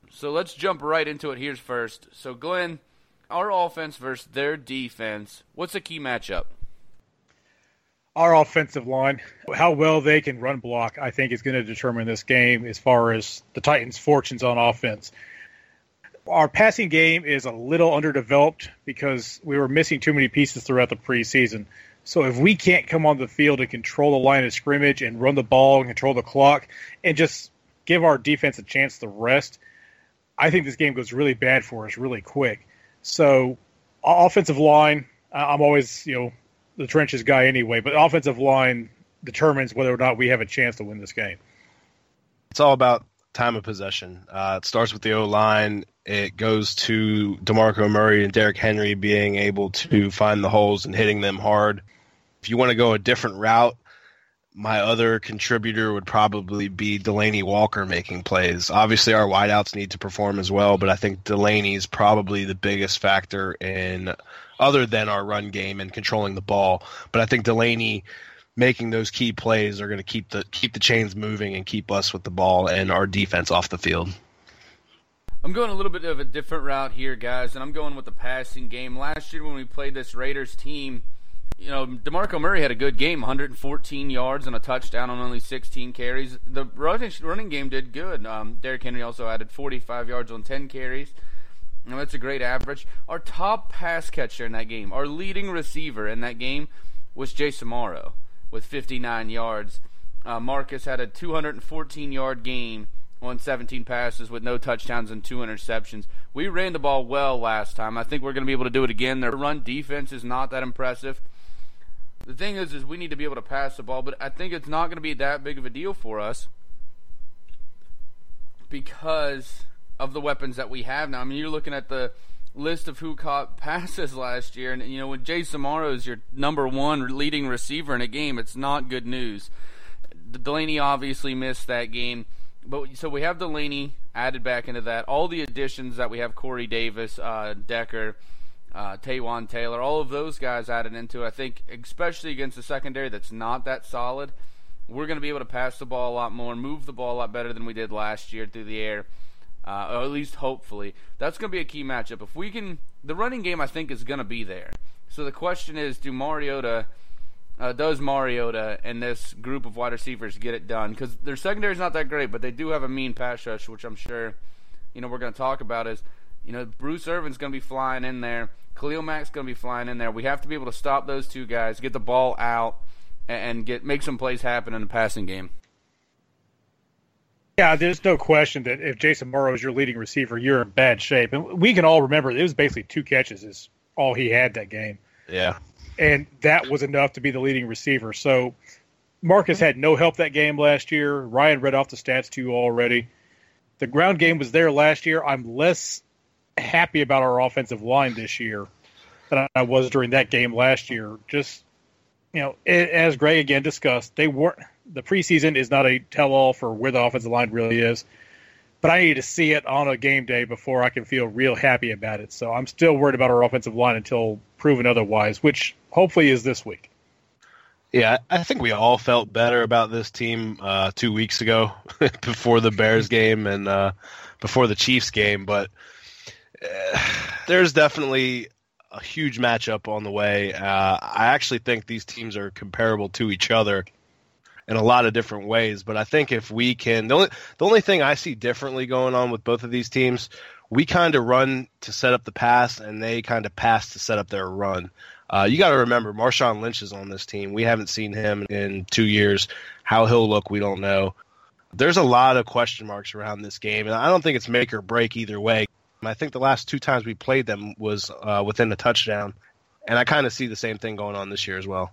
So let's jump right into it. Here's first. So, Glenn, our offense versus their defense. What's a key matchup? Our offensive line, how well they can run block, I think is going to determine this game as far as the Titans' fortunes on offense. Our passing game is a little underdeveloped because we were missing too many pieces throughout the preseason. So if we can't come on the field and control the line of scrimmage and run the ball and control the clock and just give our defense a chance to rest, I think this game goes really bad for us really quick. So offensive line, I'm always, you know, the trenches guy anyway, but offensive line determines whether or not we have a chance to win this game. It's all about time of possession. Uh, it starts with the O line. It goes to DeMarco Murray and Derrick Henry being able to find the holes and hitting them hard. If you want to go a different route, my other contributor would probably be Delanie Walker making plays. Obviously, our wideouts need to perform as well, but I think Delanie is probably the biggest factor in other than our run game and controlling the ball. But I think Delanie making those key plays are going to keep the keep the chains moving and keep us with the ball and our defense off the field. I'm going a little bit of a different route here, guys, and I'm going with the passing game. Last year when we played this Raiders team, you know, DeMarco Murray had a good game, 114 yards and a touchdown on only 16 carries. The running game did good. Um, Derrick Henry also added 45 yards on 10 carries. That's a great average. Our top pass catcher in that game, our leading receiver in that game, was Jace Amaro with 59 yards. Uh, Marcus had a 214 yard game on 17 passes with no touchdowns and two interceptions. We ran the ball well last time. I think we're going to be able to do it again. Their run defense is not that impressive. The thing is, is we need to be able to pass the ball, but I think it's not going to be that big of a deal for us because of the weapons that we have now. I mean, you're looking at the list of who caught passes last year, and you know when Jace Amaro is your number one leading receiver in a game, it's not good news. Delanie obviously missed that game, but so we have Delanie added back into that. All the additions that we have: Corey Davis, uh, Decker, uh, Taywan Taylor, all of those guys added into. it. I think, especially against the secondary that's not that solid, we're going to be able to pass the ball a lot more, move the ball a lot better than we did last year through the air uh, or at least hopefully. That's going to be a key matchup. If we can, the running game I think is going to be there. So the question is, do Mariota, uh, does Mariota and this group of wide receivers get it done? Because their secondary is not that great, but they do have a mean pass rush, which I'm sure, you know, we're going to talk about. Is you know, Bruce Irvin's going to be flying in there. Khalil Mack's going to be flying in there. We have to be able to stop those two guys, get the ball out, and get make some plays happen in the passing game. Yeah, there's no question that if Jace Amaro is your leading receiver, you're in bad shape. And we can all remember it was basically two catches is all he had that game. Yeah. And that was enough to be the leading receiver. So Marcus had no help that game last year. Ryan read off the stats to you already. The ground game was there last year. I'm less happy about our offensive line this year than I was during that game last year. Just you know, as Greg again discussed, they weren't the preseason is not a tell all for where the offensive line really is. But I need to see it on a game day before I can feel real happy about it. So I'm still worried about our offensive line until proven otherwise, which hopefully is this week. Yeah, I think we all felt better about this team uh, two weeks ago, before the Bears game and uh, before the Chiefs game. But uh, there's definitely a huge matchup on the way. Uh, I actually think these teams are comparable to each other in a lot of different ways. But I think if we can, the only the only thing I see differently going on with both of these teams, we kind of run to set up the pass, and they kind of pass to set up their run. Uh, you got to remember, Marshawn Lynch is on this team. We haven't seen him in two years. How he'll look, we don't know. There's a lot of question marks around this game, and I don't think it's make or break either way. I think the last two times we played them was uh, within a touchdown, and I kind of see the same thing going on this year as well.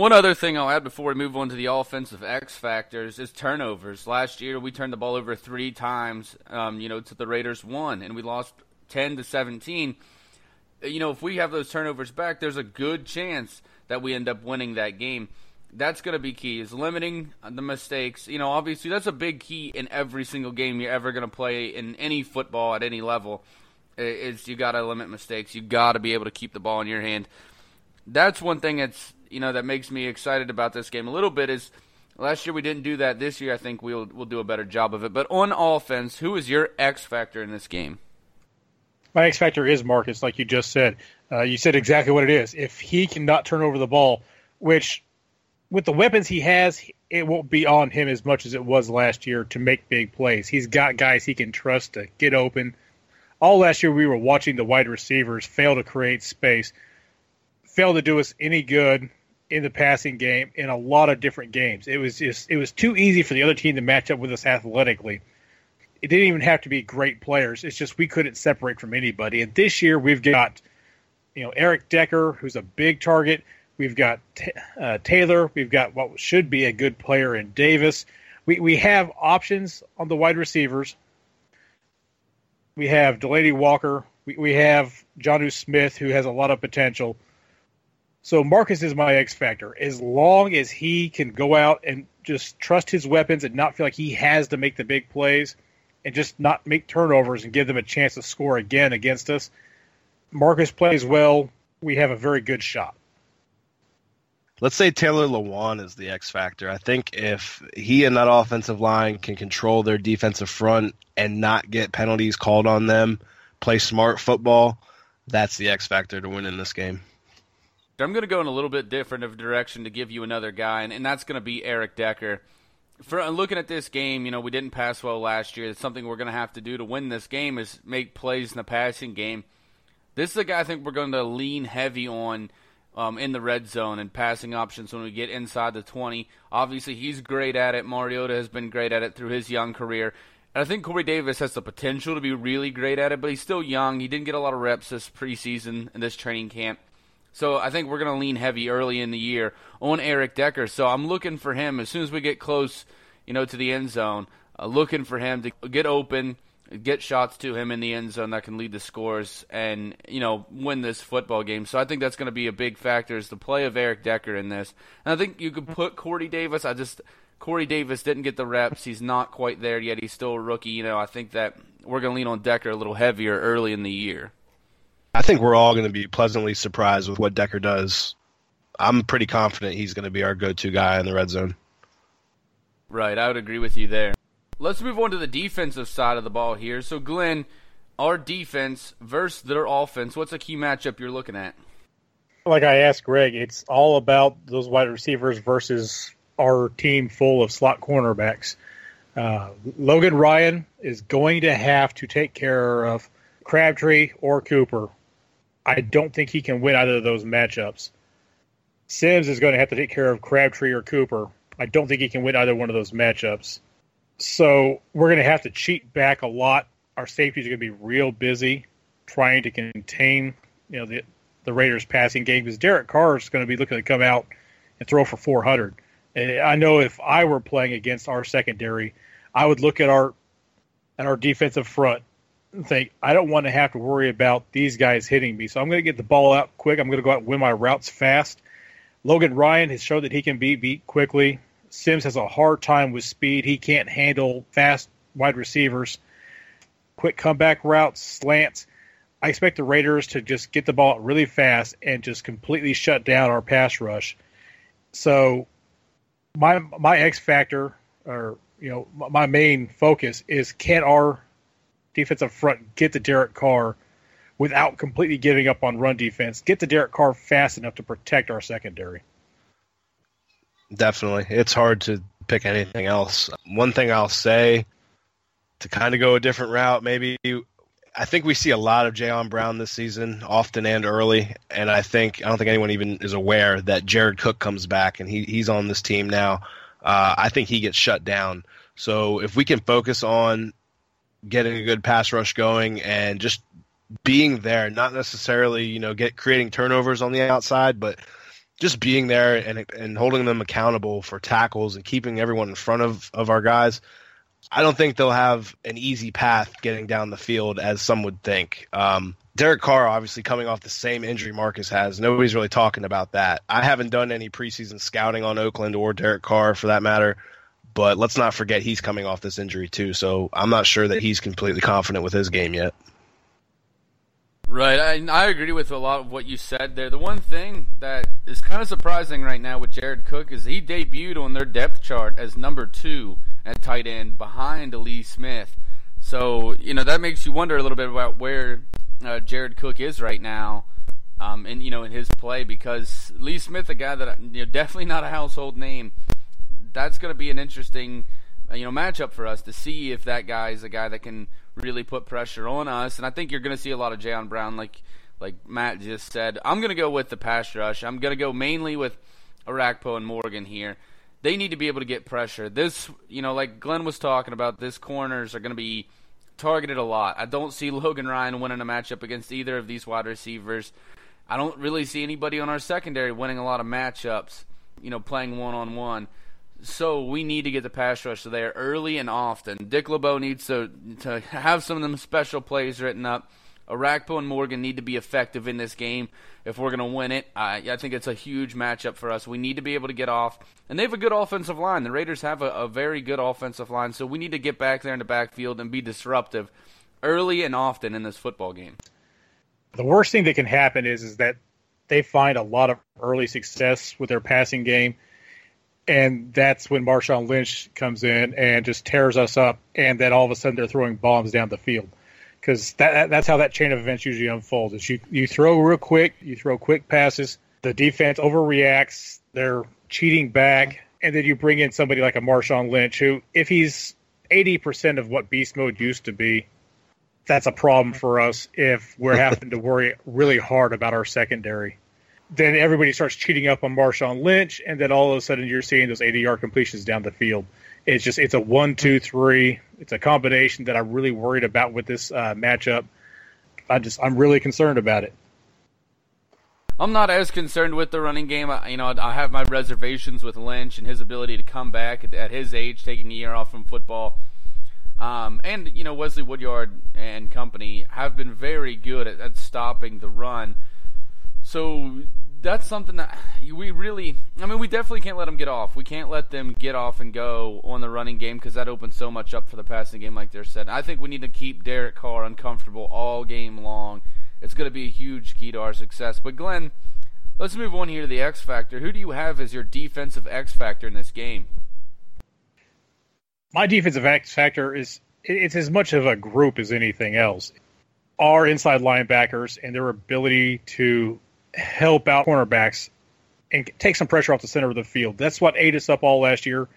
One other thing I'll add before we move on to the offensive X factors is turnovers. Last year we turned the ball over three times, um, you know, to the Raiders one, and we lost ten to seventeen. You know, if we have those turnovers back, there's a good chance that we end up winning that game. That's going to be key is limiting the mistakes. You know, obviously that's a big key in every single game you're ever going to play in any football at any level. Is you got to limit mistakes. You got to be able to keep the ball in your hand. That's one thing that's you know that makes me excited about this game a little bit is last year we didn't do that. This year I think we'll we'll do a better job of it. But on offense, who is your X factor in this game? My X factor is Marcus, like you just said. Uh, you said exactly what it is. If he cannot turn over the ball, which with the weapons he has, it won't be on him as much as it was last year to make big plays. He's got guys he can trust to get open. All last year we were watching the wide receivers fail to create space, fail to do us any good in the passing game in a lot of different games. It was just it was too easy for the other team to match up with us athletically. It didn't even have to be great players. It's just we couldn't separate from anybody. And this year we've got you know Eric Decker, who's a big target. We've got uh, Taylor. We've got what should be a good player in Davis. We we have options on the wide receivers. We have Delanie Walker. We, we have Jonnu Smith, who has a lot of potential so Marcus is my X factor. As long as he can go out and just trust his weapons and not feel like he has to make the big plays and just not make turnovers and give them a chance to score again against us. Marcus plays well. We have a very good shot. Let's say Taylor Lewan is the X factor. I think if he and that offensive line can control their defensive front and not get penalties called on them, play smart football, that's the X factor to win in this game. I'm going to go in a little bit different of direction to give you another guy, and, and that's going to be Eric Decker. for looking at this game, you know, we didn't pass well last year. It's something we're going to have to do to win this game is make plays in the passing game. This is a guy I think we're going to lean heavy on um, in the red zone and passing options when we get inside the 20. Obviously, he's great at it. Mariota has been great at it through his young career. And I think Corey Davis has the potential to be really great at it, but he's still young. He didn't get a lot of reps this preseason and this training camp. So I think we're going to lean heavy early in the year on Eric Decker. So I'm looking for him as soon as we get close, you know, to the end zone, uh, looking for him to get open – get shots to him in the end zone that can lead to scores and you know win this football game. So I think that's going to be a big factor is the play of Eric Decker in this. And I think you could put Corey Davis. I just Corey Davis didn't get the reps. He's not quite there yet. He's still a rookie. You know, I think that we're going to lean on Decker a little heavier early in the year. I think we're all going to be pleasantly surprised with what Decker does. I'm pretty confident he's going to be our go-to guy in the red zone. Right, I would agree with you there. Let's move on to the defensive side of the ball here. So, Glenn, our defense versus their offense, what's a key matchup you're looking at? Like I asked Greg, it's all about those wide receivers versus our team full of slot cornerbacks. Uh, Logan Ryan is going to have to take care of Crabtree or Cooper. I don't think he can win either of those matchups. Sims is going to have to take care of Crabtree or Cooper. I don't think he can win either one of those matchups. So we're going to have to cheat back a lot. Our safeties are going to be real busy trying to contain, you know, the the Raiders' passing game because Derek Carr is going to be looking to come out and throw for 400. And I know if I were playing against our secondary, I would look at our at our defensive front think, I don't want to have to worry about these guys hitting me. So I'm going to get the ball out quick. I'm going to go out and win my routes fast. Logan Ryan has shown that he can be beat quickly. Sims has a hard time with speed. He can't handle fast wide receivers, quick comeback routes, slants. I expect the Raiders to just get the ball really fast and just completely shut down our pass rush. So my my X factor or you know my main focus is can our defensive front get to Derek Carr without completely giving up on run defense, get to Derek Carr fast enough to protect our secondary. Definitely. It's hard to pick anything else. One thing I'll say to kind of go a different route, maybe I think we see a lot of Jayon Brown this season, often and early, and I think I don't think anyone even is aware that Jared Cook comes back and he he's on this team now. Uh, I think he gets shut down. So if we can focus on getting a good pass rush going and just being there, not necessarily you know get creating turnovers on the outside, but just being there and and holding them accountable for tackles and keeping everyone in front of, of our guys, I don't think they'll have an easy path getting down the field as some would think. Um, Derek Carr, obviously coming off the same injury Marcus has, nobody's really talking about that. I haven't done any preseason scouting on Oakland or Derek Carr for that matter, but let's not forget he's coming off this injury too. So I'm not sure that he's completely confident with his game yet. Right, I, I agree with a lot of what you said there. The one thing that is kind of surprising right now with Jared Cook is he debuted on their depth chart as number two at tight end behind Lee Smith. So you know that makes you wonder a little bit about where uh, Jared Cook is right now, um, and you know in his play because Lee Smith, a guy that you know definitely not a household name. That's going to be an interesting uh, you know matchup for us to see if that guy is a guy that can really put pressure on us. And I think you're going to see a lot of Jayon Brown, like like Matt just said. I'm going to go with the pass rush. I'm going to go mainly with Orakpo and Morgan here. They need to be able to get pressure. This, you know, like Glenn was talking about, this corners are going to be targeted a lot. I don't see Logan Ryan winning a matchup against either of these wide receivers. I don't really see anybody on our secondary winning a lot of matchups, you know, playing one on one. So we need to get the pass rush there early and often. Dick LeBeau needs to to have some of them special plays written up. Orakpo and Morgan need to be effective in this game if we're going to win it. I, I think it's a huge matchup for us. We need to be able to get off, and they have a good offensive line. The Raiders have a, a very good offensive line, so we need to get back there in the backfield and be disruptive early and often in this football game. The worst thing that can happen is is that they find a lot of early success with their passing game and that's when Marshawn Lynch comes in and just tears us up, and then all of a sudden they're throwing bombs down the field because that, that's how that chain of events usually unfolds. Is you you throw real quick, you throw quick passes, the defense overreacts, they're cheating back, and then you bring in somebody like a Marshawn Lynch, who, if he's 80% of what beast mode used to be, that's a problem for us if we're having to worry really hard about our secondary. Then everybody starts cheating up on Marshawn Lynch, and then all of a sudden you're seeing those 80 yard completions down the field. It's just it's a one, two, three. It's a combination that I'm really worried about with this uh, matchup. I just I'm really concerned about it. I'm not as concerned with the running game. I, you know, I have my reservations with Lynch and his ability to come back at, at his age, taking a year off from football. Um, and you know, Wesley Woodyard and company have been very good at, at stopping the run. So that's something that we really, I mean, we definitely can't let them get off. We can't let them get off and go on the running game because that opens so much up for the passing game, like they're said. I think we need to keep Derek Carr uncomfortable all game long it's going to be a huge key to our success. But Glenn, let's move on here to the X factor. Who do you have as your defensive X factor in this game? My defensive X factor is it's as much of a group as anything else. Our inside linebackers and their ability to help out cornerbacks and take some pressure off the center of the field. That's what ate us up all last year.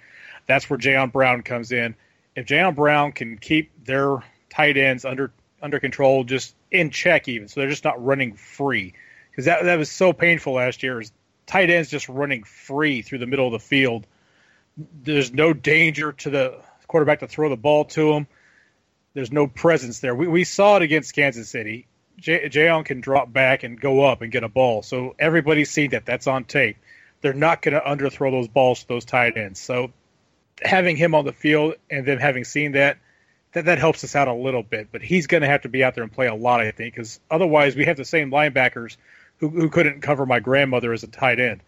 That's where Jayon Brown comes in. If Jayon Brown can keep their tight ends under under control, just in check even, so they're just not running free. Because that that was so painful last year. Is tight ends just running free through the middle of the field. There's no danger to the quarterback to throw the ball to him. There's no presence there. We we saw it against Kansas City. J- Jayon can drop back and go up and get a ball. So everybody's seen that. That's on tape. They're not going to underthrow those balls to those tight ends. So having him on the field and then having seen that, that that helps us out a little bit. But he's going to have to be out there and play a lot, I think, because otherwise we have the same linebackers who, who couldn't cover my grandmother as a tight end.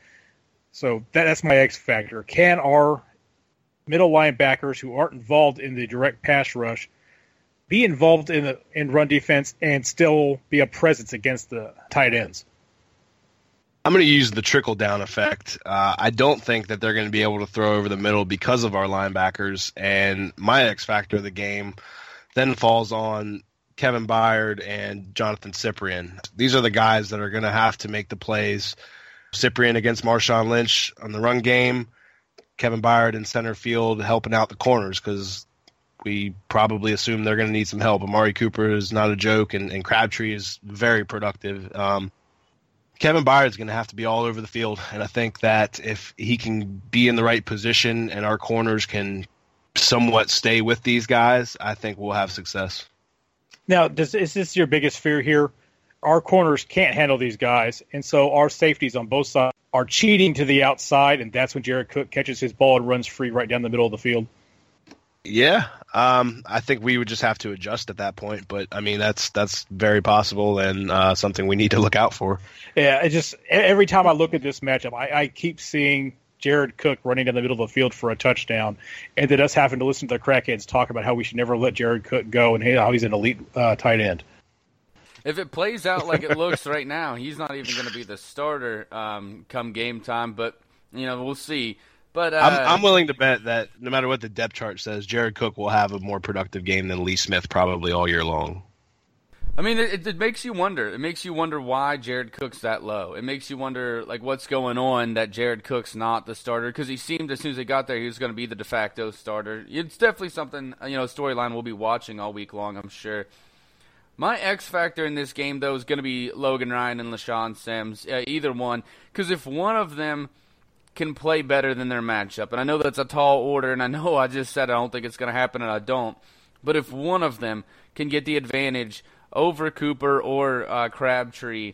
So that, that's my X factor. Can our middle linebackers who aren't involved in the direct pass rush be involved in the in run defense and still be a presence against the tight ends? I'm going to use the trickle down effect. Uh, I don't think that they're going to be able to throw over the middle because of our linebackers. And my X factor of the game then falls on Kevin Byard and Johnathan Cyprien. These are the guys that are going to have to make the plays. Cyprien against Marshawn Lynch on the run game. Kevin Byard in center field helping out the corners because we probably assume they're going to need some help. Amari Cooper is not a joke, and, and Crabtree is very productive. Um, Kevin Byard is going to have to be all over the field, and I think that if he can be in the right position and our corners can somewhat stay with these guys, I think we'll have success. Now, does, is this your biggest fear here? Our corners can't handle these guys, and so our safeties on both sides are cheating to the outside, and that's when Jared Cook catches his ball and runs free right down the middle of the field. Yeah, um, I think we would just have to adjust at that point. But I mean, that's that's very possible and uh, something we need to look out for. Yeah, it just every time I look at this matchup, I, I keep seeing Jared Cook running down the middle of the field for a touchdown, and then us having to listen to the crackheads talk about how we should never let Jared Cook go and how he's an elite uh, tight end. If it plays out like it looks right now, he's not even going to be the starter um, come game time. But you know, we'll see. But uh, I'm, I'm willing to bet that no matter what the depth chart says, Jared Cook will have a more productive game than Lee Smith probably all year long. I mean, it, it, makes you wonder. It makes you wonder why Jared Cook's that low. It makes you wonder, like, what's going on that Jared Cook's not the starter because he seemed as soon as he got there he was going to be the de facto starter. It's definitely something you know storyline we'll be watching all week long. I'm sure. My X factor in this game though is going to be Logan Ryan and LeShaun Sims, uh, either one, because if one of them can play better than their matchup. And I know that's a tall order, and I know I just said I don't think it's going to happen, and I don't. But if one of them can get the advantage over Cooper or uh, Crabtree,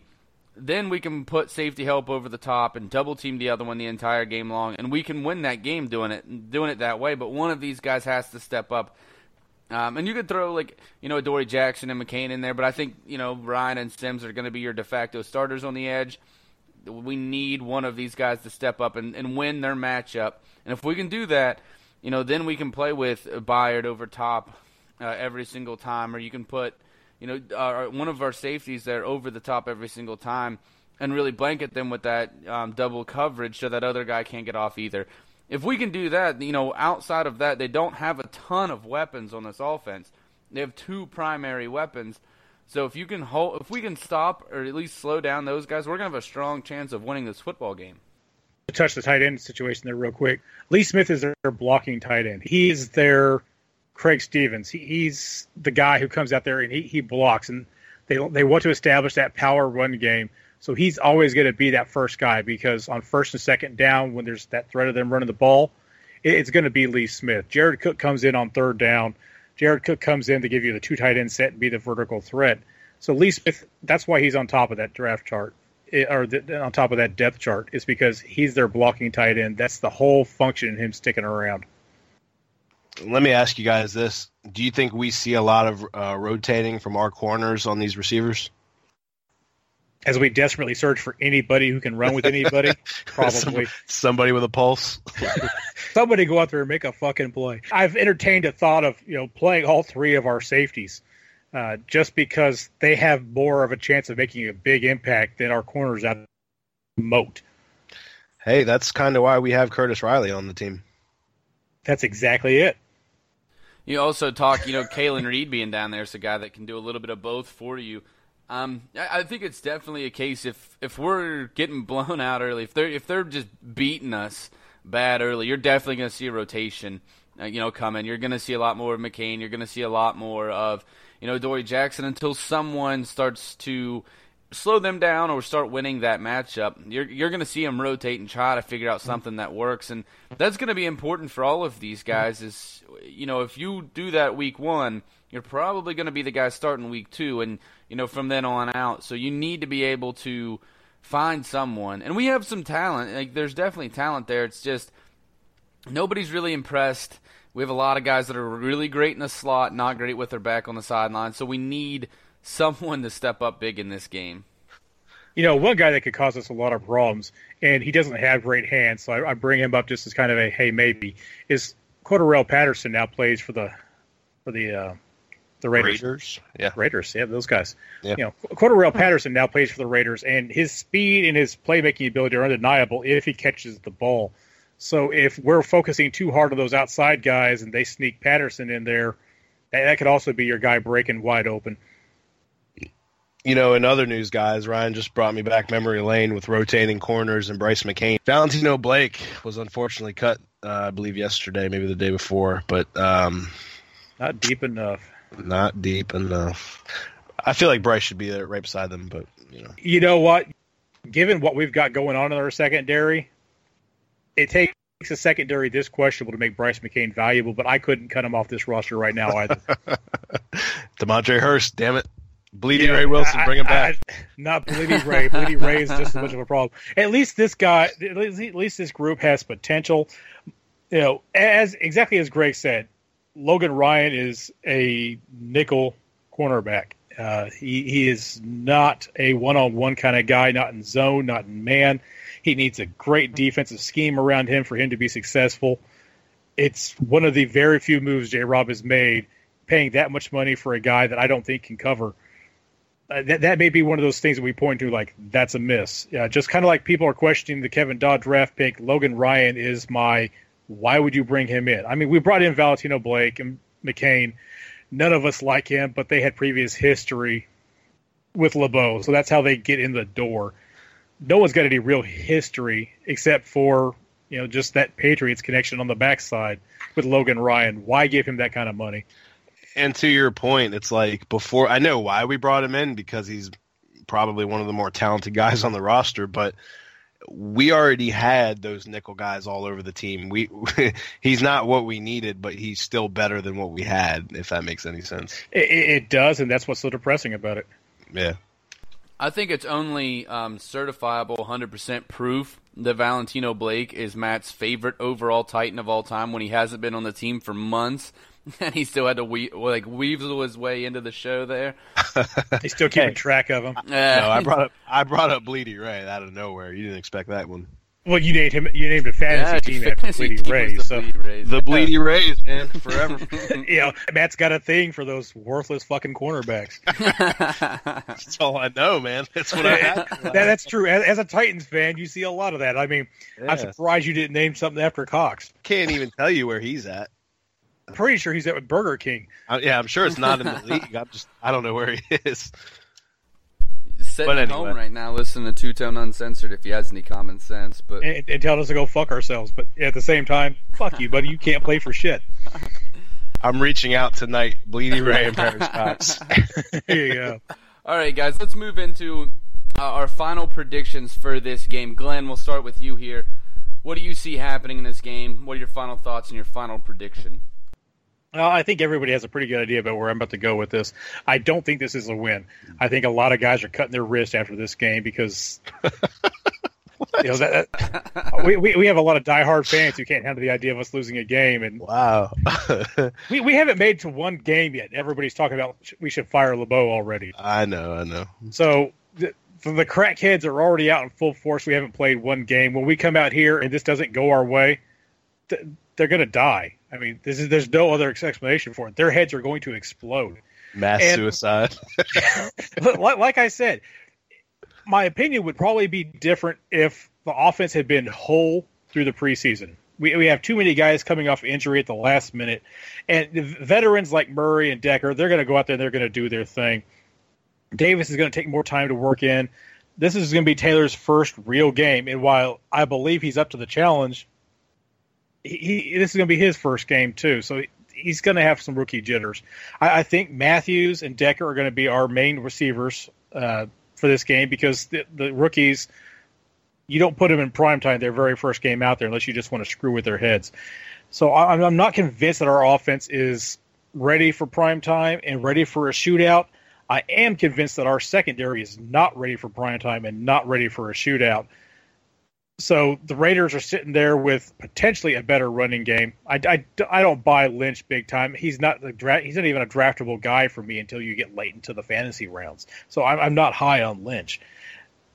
then we can put safety help over the top and double team the other one the entire game long, and we can win that game doing it doing it that way. But one of these guys has to step up. Um, and you could throw like you know Dory Jackson and McCain in there, but I think you know Ryan and Sims are going to be your de facto starters on the edge we need one of these guys to step up and, and win their matchup. And if we can do that, you know, then we can play with Byard over top uh, every single time, or you can put, you know, uh, one of our safeties there over the top every single time, and really blanket them with that um, double coverage so that other guy can't get off either. If we can do that, you know, outside of that, they don't have a ton of weapons on this offense. They have two primary weapons so if you can hold, if we can stop or at least slow down those guys, we're gonna have a strong chance of winning this football game. touch the tight end situation there real quick. Lee Smith is their blocking tight end. He's their Craig Stevens. He, he's the guy who comes out there and he, he blocks, and they they want to establish that power run game. So he's always going to be that first guy because on first and second down, when there's that threat of them running the ball, it, it's going to be Lee Smith. Jared Cook comes in on third down. Jared Cook comes in to give you the two tight end set and be the vertical threat. So Lee Smith, that's why he's on top of that draft chart or the, on top of that depth chart is because he's their blocking tight end. That's the whole function in him sticking around. Let me ask you guys this: Do you think we see a lot of uh, rotating from our corners on these receivers? As we desperately search for anybody who can run with anybody, probably somebody with a pulse. somebody go out there and make a fucking play. I've entertained a thought of you know playing all three of our safeties uh, just because they have more of a chance of making a big impact than our corners at moat. Hey, that's kind of why we have Curtis Riley on the team. That's exactly it. You also talk, you know, Kalan Reed being down there is a guy that can do a little bit of both for you. Um, I think it's definitely a case if if we're getting blown out early, if they're if they're just beating us bad early, you're definitely going to see a rotation, uh, you know, coming. You're going to see a lot more of McCain. You're going to see a lot more of you know, Dory Jackson until someone starts to slow them down or start winning that matchup. You're you're going to see them rotate and try to figure out something that works, and that's going to be important for all of these guys. Is you know, if you do that week one, you're probably going to be the guy starting week two, and you know from then on out. So you need to be able to find someone, and we have some talent. Like there's definitely talent there. It's just nobody's really impressed we have a lot of guys that are really great in the slot, not great with their back on the sideline. So we need someone to step up big in this game. You know, one guy that could cause us a lot of problems, and he doesn't have great hands, so I, I bring him up just as kind of a hey maybe. Is Cordarrelle Patterson now plays for the for the uh, the Raiders. Raiders, yeah, Raiders, yeah, those guys. Yeah. You know, Cordarrelle Patterson now plays for the Raiders, and his speed and his playmaking ability are undeniable if he catches the ball. So if we're focusing too hard on those outside guys and they sneak Patterson in there, that could also be your guy breaking wide open. You know, in other news, guys, Ryan just brought me back memory lane with rotating corners and Bryce McCain. Valentino Blake was unfortunately cut, uh, I believe, yesterday, maybe the day before, but um, not deep enough. Not deep enough. I feel like Bryce should be there right beside them, but you know. You know what? Given what we've got going on in our secondary, it takes a secondary this questionable to make Bryce McCain valuable, but I couldn't cut him off this roster right now either. Demontre Hurst, damn it. Blidi yeah, Wreh-Wilson, I, bring him back. I, not Blidi Wreh. Blidi Wreh is just as much of a problem. At least this guy, at least, at least this group has potential. You know, as exactly as Greg said, Logan Ryan is a nickel cornerback. Uh, he, he is not a one-on-one kind of guy, not in zone, not in man. He needs a great defensive scheme around him for him to be successful. It's one of the very few moves J. Rob has made, paying that much money for a guy that I don't think can cover. Uh, that, that may be one of those things that we point to, like that's a miss. Yeah, just kind of like people are questioning the Kevin Dodd draft pick. Logan Ryan is my. Why would you bring him in? I mean, we brought in Valentino Blake and McCain. None of us like him, but they had previous history with LeBeau, so that's how they get in the door no one's got any real history except for you know just that Patriots connection on the backside with Logan Ryan. Why give him that kind of money? And to your point, it's like before I know why we brought him in because he's probably one of the more talented guys on the roster, but we already had those nickel guys all over the team. We he's not what we needed, but he's still better than what we had. If that makes any sense, it, it does, and that's what's so depressing about it. Yeah. I think it's only um, certifiable 100% proof that Valentino Blake is Matt's favorite overall Titan of all time when he hasn't been on the team for months. And he still had to we- like weasel his way into the show there. He's still keeping hey. track of him. Uh, no, I brought up I brought up Blidi Wreh out of nowhere. You didn't expect that one. Well, you named him. You named a fantasy yeah, team after Bleedy Rays. The, so. Bleedy Rays. the Bleedy Rays, man, forever. you know, Matt's got a thing for those worthless fucking cornerbacks. that's all I know, man. That's what I. that, that's true. As, as, a Titans fan, you see a lot of that. I mean, yeah. I'm surprised you didn't name something after Cox. Can't even tell you where he's at. I'm pretty sure he's at with Burger King. Uh, yeah, I'm sure it's not in the league. I'm just, I don't know where he is sitting But at anyway. home right now listening to Two Tone Uncensored if he has any common sense. But and, and tell us to go fuck ourselves. But at the same time, fuck you, buddy. You can't play for shit. I'm reaching out tonight, Blidi Wreh and Perrish Cox. There you go. All right, guys, let's move into uh, our final predictions for this game. Glenn, we'll start with you here. What do you see happening in this game? What are your final thoughts and your final prediction? Well, I think everybody has a pretty good idea about where I'm about to go with this. I don't think this is a win. I think a lot of guys are cutting their wrist after this game because you know that, that- we, we we have a lot of diehard fans who can't handle the idea of us losing a game, and wow. we, we haven't made to one game yet. Everybody's talking about we should fire LeBeau already. I know, I know. So the, the crackheads are already out in full force. We haven't played one game. When we come out here and this doesn't go our way, th- they're going to die. I mean, this is there's no other explanation for it. Their heads are going to explode. Mass And- suicide. like, like I said, my opinion would probably be different if the offense had been whole through the preseason. We, we have too many guys coming off injury at the last minute, and the veterans like Murray and Decker, they're going to go out there and they're going to do their thing. Davis is going to take more time to work in. This is going to be Taylor's first real game, and while I believe he's up to the challenge, he, this is going to be his first game too. So he's going to have some rookie jitters. I, I think Matthews and Decker are going to be our main receivers uh, for this game because the, the rookies, you don't put them in prime time their very first game out there unless you just want to screw with their heads. So I, I'm not convinced that our offense is ready for prime time and ready for a shootout. I am convinced that our secondary is not ready for prime time and not ready for a shootout. So the Raiders are sitting there with potentially a better running game. I, I, I don't buy Lynch big time. He's not the dra- he's not even a draftable guy for me until you get late into the fantasy rounds. So I'm, I'm not high on Lynch.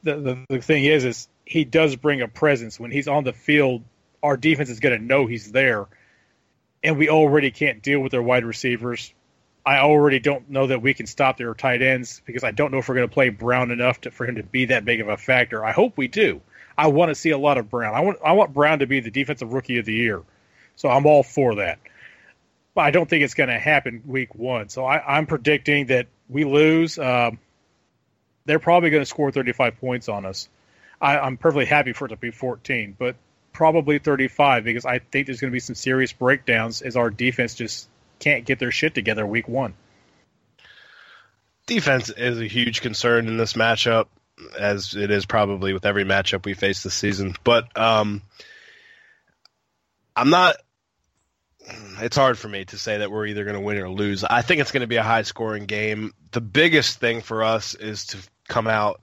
The, the the thing is is he does bring a presence when he's on the field. Our defense is going to know he's there, and we already can't deal with their wide receivers. I already don't know that we can stop their tight ends because I don't know if we're going to play Brown enough to, for him to be that big of a factor. I hope we do. I want to see a lot of Brown. I want I want Brown to be the defensive rookie of the year. So I'm all for that. But I don't think it's going to happen week one. So I, I'm predicting that we lose. Um, they're probably going to score 35 points on us. I, I'm perfectly happy for it to be 14, but probably 35 because I think there's going to be some serious breakdowns as our defense just can't get their shit together week one. Defense is a huge concern in this matchup, as it is probably with every matchup we face this season. But um, I'm not. It's hard for me to say that we're either going to win or lose. I think it's going to be a high scoring game. The biggest thing for us is to come out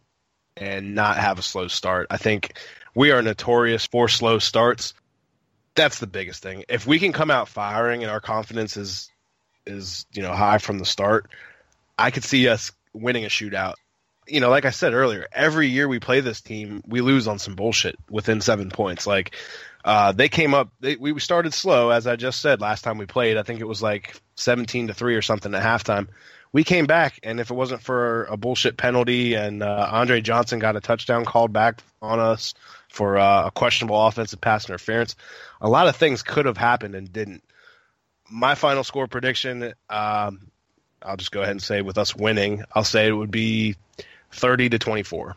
and not have a slow start. I think we are notorious for slow starts. That's the biggest thing. If we can come out firing and our confidence is is you know high from the start, I could see us winning a shootout. You know, like I said earlier, every year we play this team, we lose on some bullshit within seven points. Like uh, they came up, they, we started slow, as I just said last time we played. I think it was like seventeen to three or something at halftime. We came back, and if it wasn't for a bullshit penalty and uh, Andre Johnson got a touchdown called back on us for uh, a questionable offensive pass interference, a lot of things could have happened and didn't. My final score prediction, um, I'll just go ahead and say with us winning, I'll say it would be 30 to 24.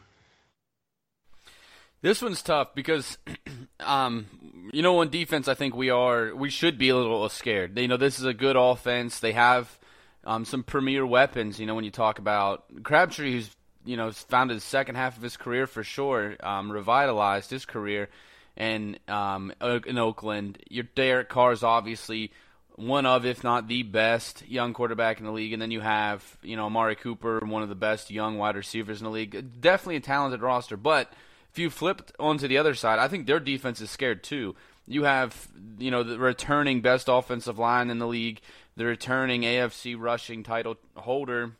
This one's tough because, um, you know, on defense, I think we are we should be a little scared. You know, this is a good offense. They have um, some premier weapons. You know, when you talk about Crabtree, who's you know found his second half of his career for sure, um, revitalized his career, and um, in Oakland, your Derek Carr is obviously one of, if not the best young quarterback in the league, and then you have you know Amari Cooper, one of the best young wide receivers in the league. Definitely a talented roster, but if you flipped onto the other side, I think their defense is scared too. You have, you know, the returning best offensive line in the league, the returning AFC rushing title holder.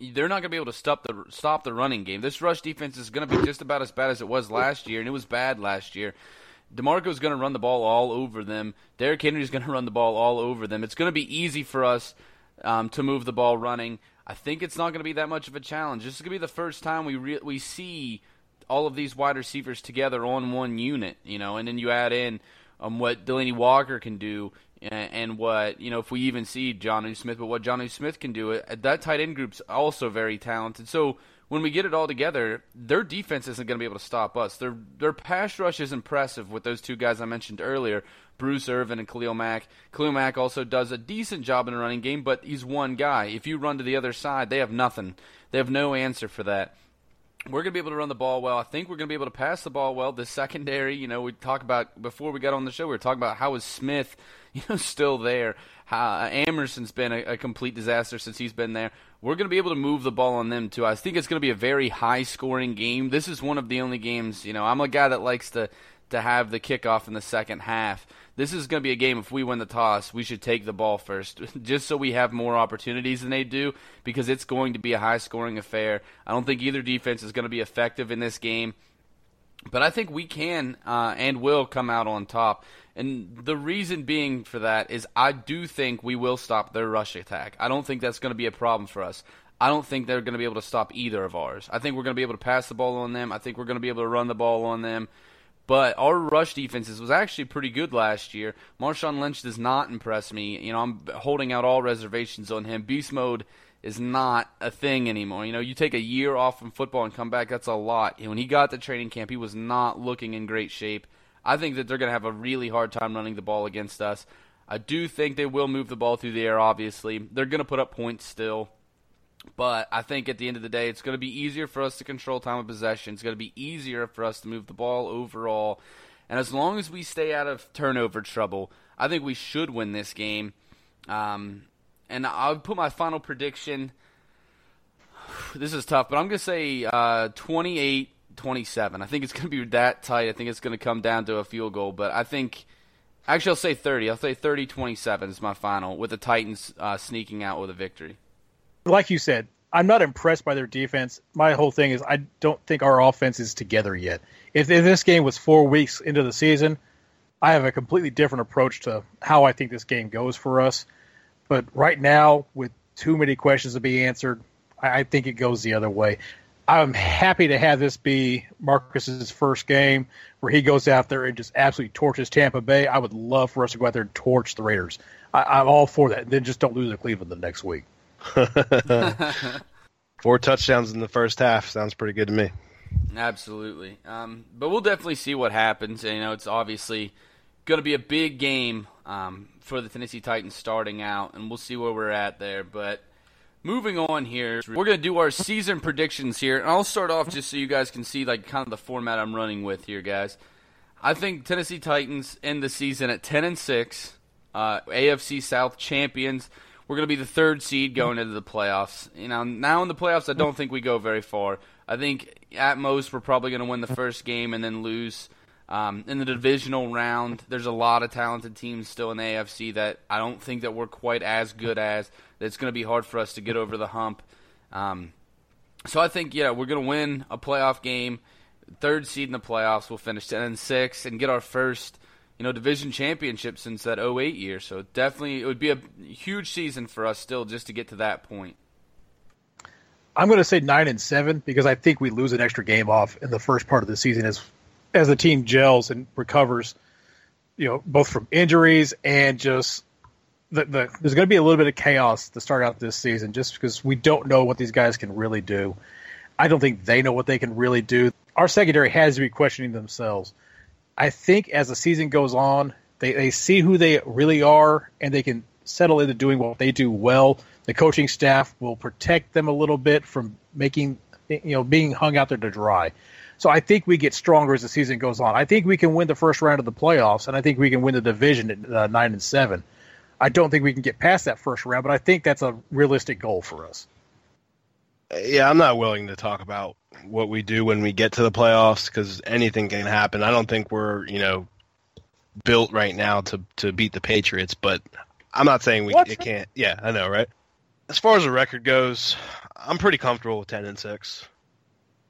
They're not going to be able to stop the stop the running game. This rush defense is going to be just about as bad as it was last year, and it was bad last year. DeMarco's going to run the ball all over them. Derrick Henry's going to run the ball all over them. It's going to be easy for us um, to move the ball running. I think it's not going to be that much of a challenge. This is going to be the first time we re- we see all of these wide receivers together on one unit, you know, and then you add in um, what Delanie Walker can do and what you know if we even see Jonnu Smith, but what Jonnu Smith can do. That tight end group's also very talented. So when we get it all together, their defense isn't going to be able to stop us. Their their pass rush is impressive with those two guys I mentioned earlier, Bruce Irvin and Khalil Mack. Khalil Mack also does a decent job in the running game, but he's one guy. If you run to the other side, they have nothing. They have no answer for that we're going to be able to run the ball well. I think we're going to be able to pass the ball well. The secondary, you know, we talk about before we got on the show, we were talking about how is Smith, you know, still there. How, Amerson's been a, a complete disaster since he's been there. We're going to be able to move the ball on them too. I think it's going to be a very high scoring game. This is one of the only games, you know, I'm a guy that likes to to have the kickoff in the second half this is going to be a game. If we win the toss, we should take the ball first, just so we have more opportunities than they do, because it's going to be a high scoring affair. I don't think either defense is going to be effective in this game, but I think we can uh, and will come out on top. And the reason being for that is I do think we will stop their rush attack. I don't think that's going to be a problem for us. I don't think they're going to be able to stop either of ours. I think we're going to be able to pass the ball on them. I think we're going to be able to run the ball on them. But our rush defenses was actually pretty good last year. Marshawn Lynch does not impress me. You know, I'm holding out all reservations on him. Beast mode is not a thing anymore. You know, you take a year off from football and come back, that's a lot. When he got to training camp, he was not looking in great shape. I think that they're going to have a really hard time running the ball against us. I do think they will move the ball through the air, obviously. They're going to put up points still. But I think at the end of the day, it's going to be easier for us to control time of possession. It's going to be easier for us to move the ball overall. And as long as we stay out of turnover trouble, I think we should win this game. Um, and I'll put my final prediction. This is tough, but I'm going to say uh, 28 27. I think it's going to be that tight. I think it's going to come down to a field goal. But I think, actually, I'll say 30. I'll say 30 27 is my final, with the Titans uh, sneaking out with a victory like you said, I'm not impressed by their defense. My whole thing is I don't think our offense is together yet. If, if this game was four weeks into the season, I have a completely different approach to how I think this game goes for us. But right now, with too many questions to be answered, I, I think it goes the other way. I'm happy to have this be Marcus's first game where he goes out there and just absolutely torches Tampa Bay. I would love for us to go out there and torch the Raiders. I, I'm all for that. Then just don't lose to Cleveland the next week. Four touchdowns in the first half sounds pretty good to me. Absolutely. Um, but we'll definitely see what happens. You know, it's obviously going to be a big game um, for the Tennessee Titans starting out, and we'll see where we're at there. But moving on here, we're to do our season predictions here, and I'll start off just so you guys can see like kind of the format I'm running with here, guys. I think Tennessee Titans end the season at 10 and 6, uh, AFC South champions we're to be the third seed going into the playoffs. You know, now in the playoffs, I don't think we go very far. I think at most we're probably to win the first game and then lose um, in the divisional round. There's a lot of talented teams still in the AFC that I don't think that we're quite as good as. It's going to be hard for us to get over the hump. Um, so I think yeah, we're going to win a playoff game. Third seed in the playoffs, we'll finish ten and six and get our first you know, division championship since that 08 year. So definitely it would be a huge season for us still just to get to that point. I'm going to say 9 and 7 because I think we lose an extra game off in the first part of the season as as the team gels and recovers, you know, both from injuries and just the, the there's going to be a little bit of chaos to start out this season just because we don't know what these guys can really do. I don't think they know what they can really do. Our secondary has to be questioning themselves. I think as the season goes on, they, they see who they really are and they can settle into doing what they do well. The coaching staff will protect them a little bit from making you know being hung out there to dry. So I think we get stronger as the season goes on. I think we can win the first round of the playoffs, and I think we can win the division at uh, nine and seven. I don't think we can get past that first round, but I think that's a realistic goal for us. Yeah, I'm not willing to talk about what we do when we get to the playoffs because anything can happen. I don't think we're you know built right now to to beat the Patriots, but I'm not saying we it can't. Yeah, I know, right? As far as the record goes, I'm pretty comfortable with ten and six.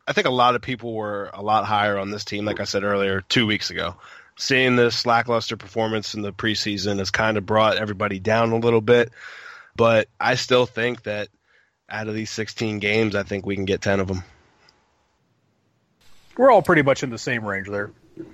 I think a lot of people were a lot higher on this team, like I said earlier, two weeks ago. Seeing this lackluster performance in the preseason has kind of brought everybody down a little bit, but I still think that out of these 16 games, I think we can get 10 of them we're all pretty much in the same range there.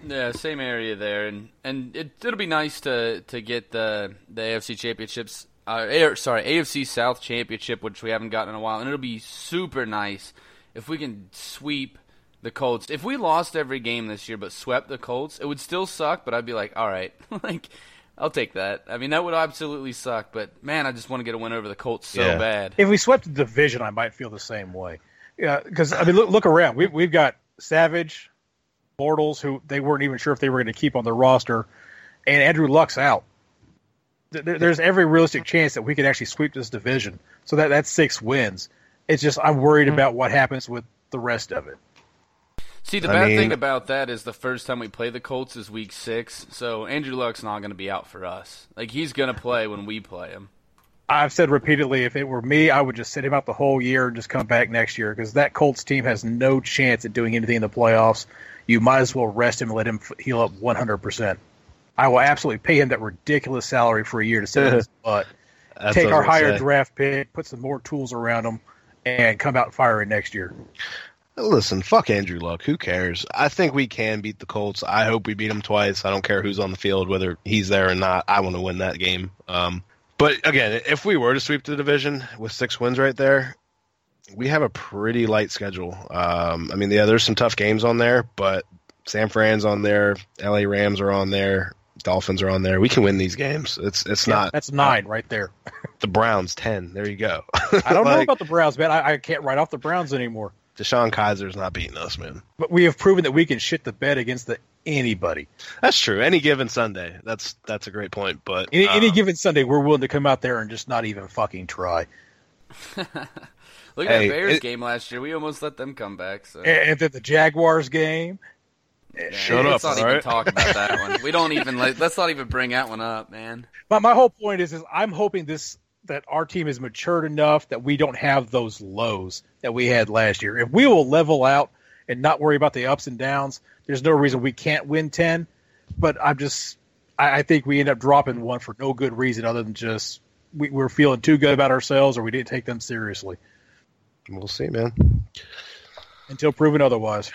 Yeah, same area there, and and it, it'll be nice to to get the the AFC championships. Uh, Air, sorry, AFC South championship, which we haven't gotten in a while, and it'll be super nice if we can sweep the Colts. If we lost every game this year but swept the Colts, it would still suck, but I'd be like, all right, like I'll take that. I mean, that would absolutely suck, but man, I just want to get a win over the Colts so Yeah. bad. If we swept the division, I might feel the same way. Yeah, because I mean, look, look around. We, we've got Savage, Bortles, who they weren't even sure if they were going to keep on their roster, and Andrew Luck's out. There- There's every realistic chance that we could actually sweep this division. So that that's six wins. It's just I'm worried mm-hmm. about what happens with the rest of it. See, the I bad mean- thing about that is the first time we play the Colts is Week Six, so Andrew Luck's not going to be out for us. Like he's going to play when we play him. I've said repeatedly, if it were me, I would just sit him out the whole year and just come back next year because that Colts team has no chance at doing anything in the playoffs. You might as well rest him and let him heal up 100%. I will absolutely pay him that ridiculous salary for a year to sit on his butt, take our higher say. draft pick, put some more tools around him, and come out firing next year. Listen, fuck Andrew Luck. Who cares? I think we can beat the Colts. I hope we beat them twice. I don't care who's on the field, whether he's there or not. I want to win that game. Um, but again, if we were to sweep the division with six wins right there, we have a pretty light schedule. Um, I mean, yeah, there's some tough games on there, but San Fran's on there, LA Rams are on there, Dolphins are on there. We can win these games. It's it's Yeah, not that's nine right there. the Browns ten. There you go. I don't know about the Browns, man. I, I can't write off the Browns anymore. DeShone Kizer is not beating us, man. But we have proven that we can shit the bed against the anybody. That's true. Any given Sunday. That's that's a great point. But Any, any uh, given Sunday, we're willing to come out there and just not even fucking try. Look at Hey, that Bears it- game last year. We almost let them come back. So And, and then the Jaguars game. Yeah, shut let's up, not even alright? talk about that one. We don't even like. Let's not even bring that one up, man. But my whole point is, is I'm hoping this that our team is matured enough that we don't have those lows that we had last year. If we will level out and not worry about the ups and downs, there's no reason we can't win ten. But I'm just, I, I think we end up dropping one for no good reason other than just we, we're feeling too good about ourselves or we didn't take them seriously we'll see, man. until proven otherwise.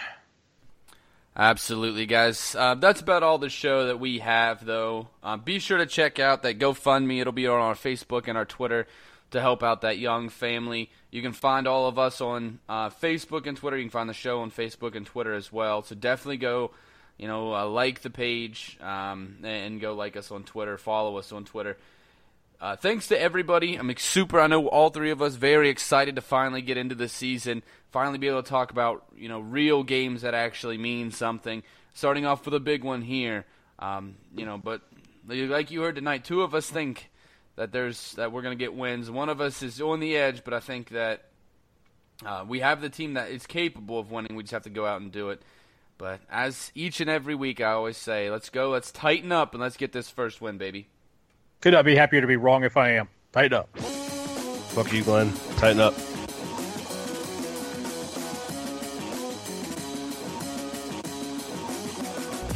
Absolutely, guys. Uh, that's about all the show that we have, though. Uh, be sure to check out that GoFundMe. It'll be on our Facebook and our Twitter to help out that young family. You can find all of us on uh, Facebook and Twitter. You can find the show on Facebook and Twitter as well. So definitely go, you know, uh, like the page um, and go like us on Twitter. Follow us on Twitter. Uh, thanks to everybody. I'm super. I know all three of us very excited to finally get into the season. Finally, be able to talk about you know real games that actually mean something. Starting off with a big one here. Um, you know, but like you heard tonight, two of us think that there's that we're to get wins. One of us is on the edge, but I think that uh, we have the team that is capable of winning. We just have to go out and do it. But as each and every week, I always say, let's go, let's tighten up, and let's get this first win, baby. Could not be happier to be wrong if I am. Tighten up. Fuck you, Glenn. Tighten up.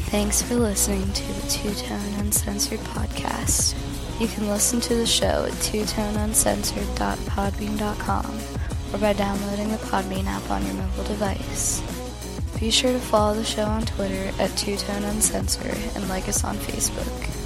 Thanks for listening to the Two Tone Uncensored podcast. You can listen to the show at twotoneuncensored.podbean.com or by downloading the Podbean app on your mobile device. Be sure to follow the show on Twitter at Two Tone Uncensored and like us on Facebook.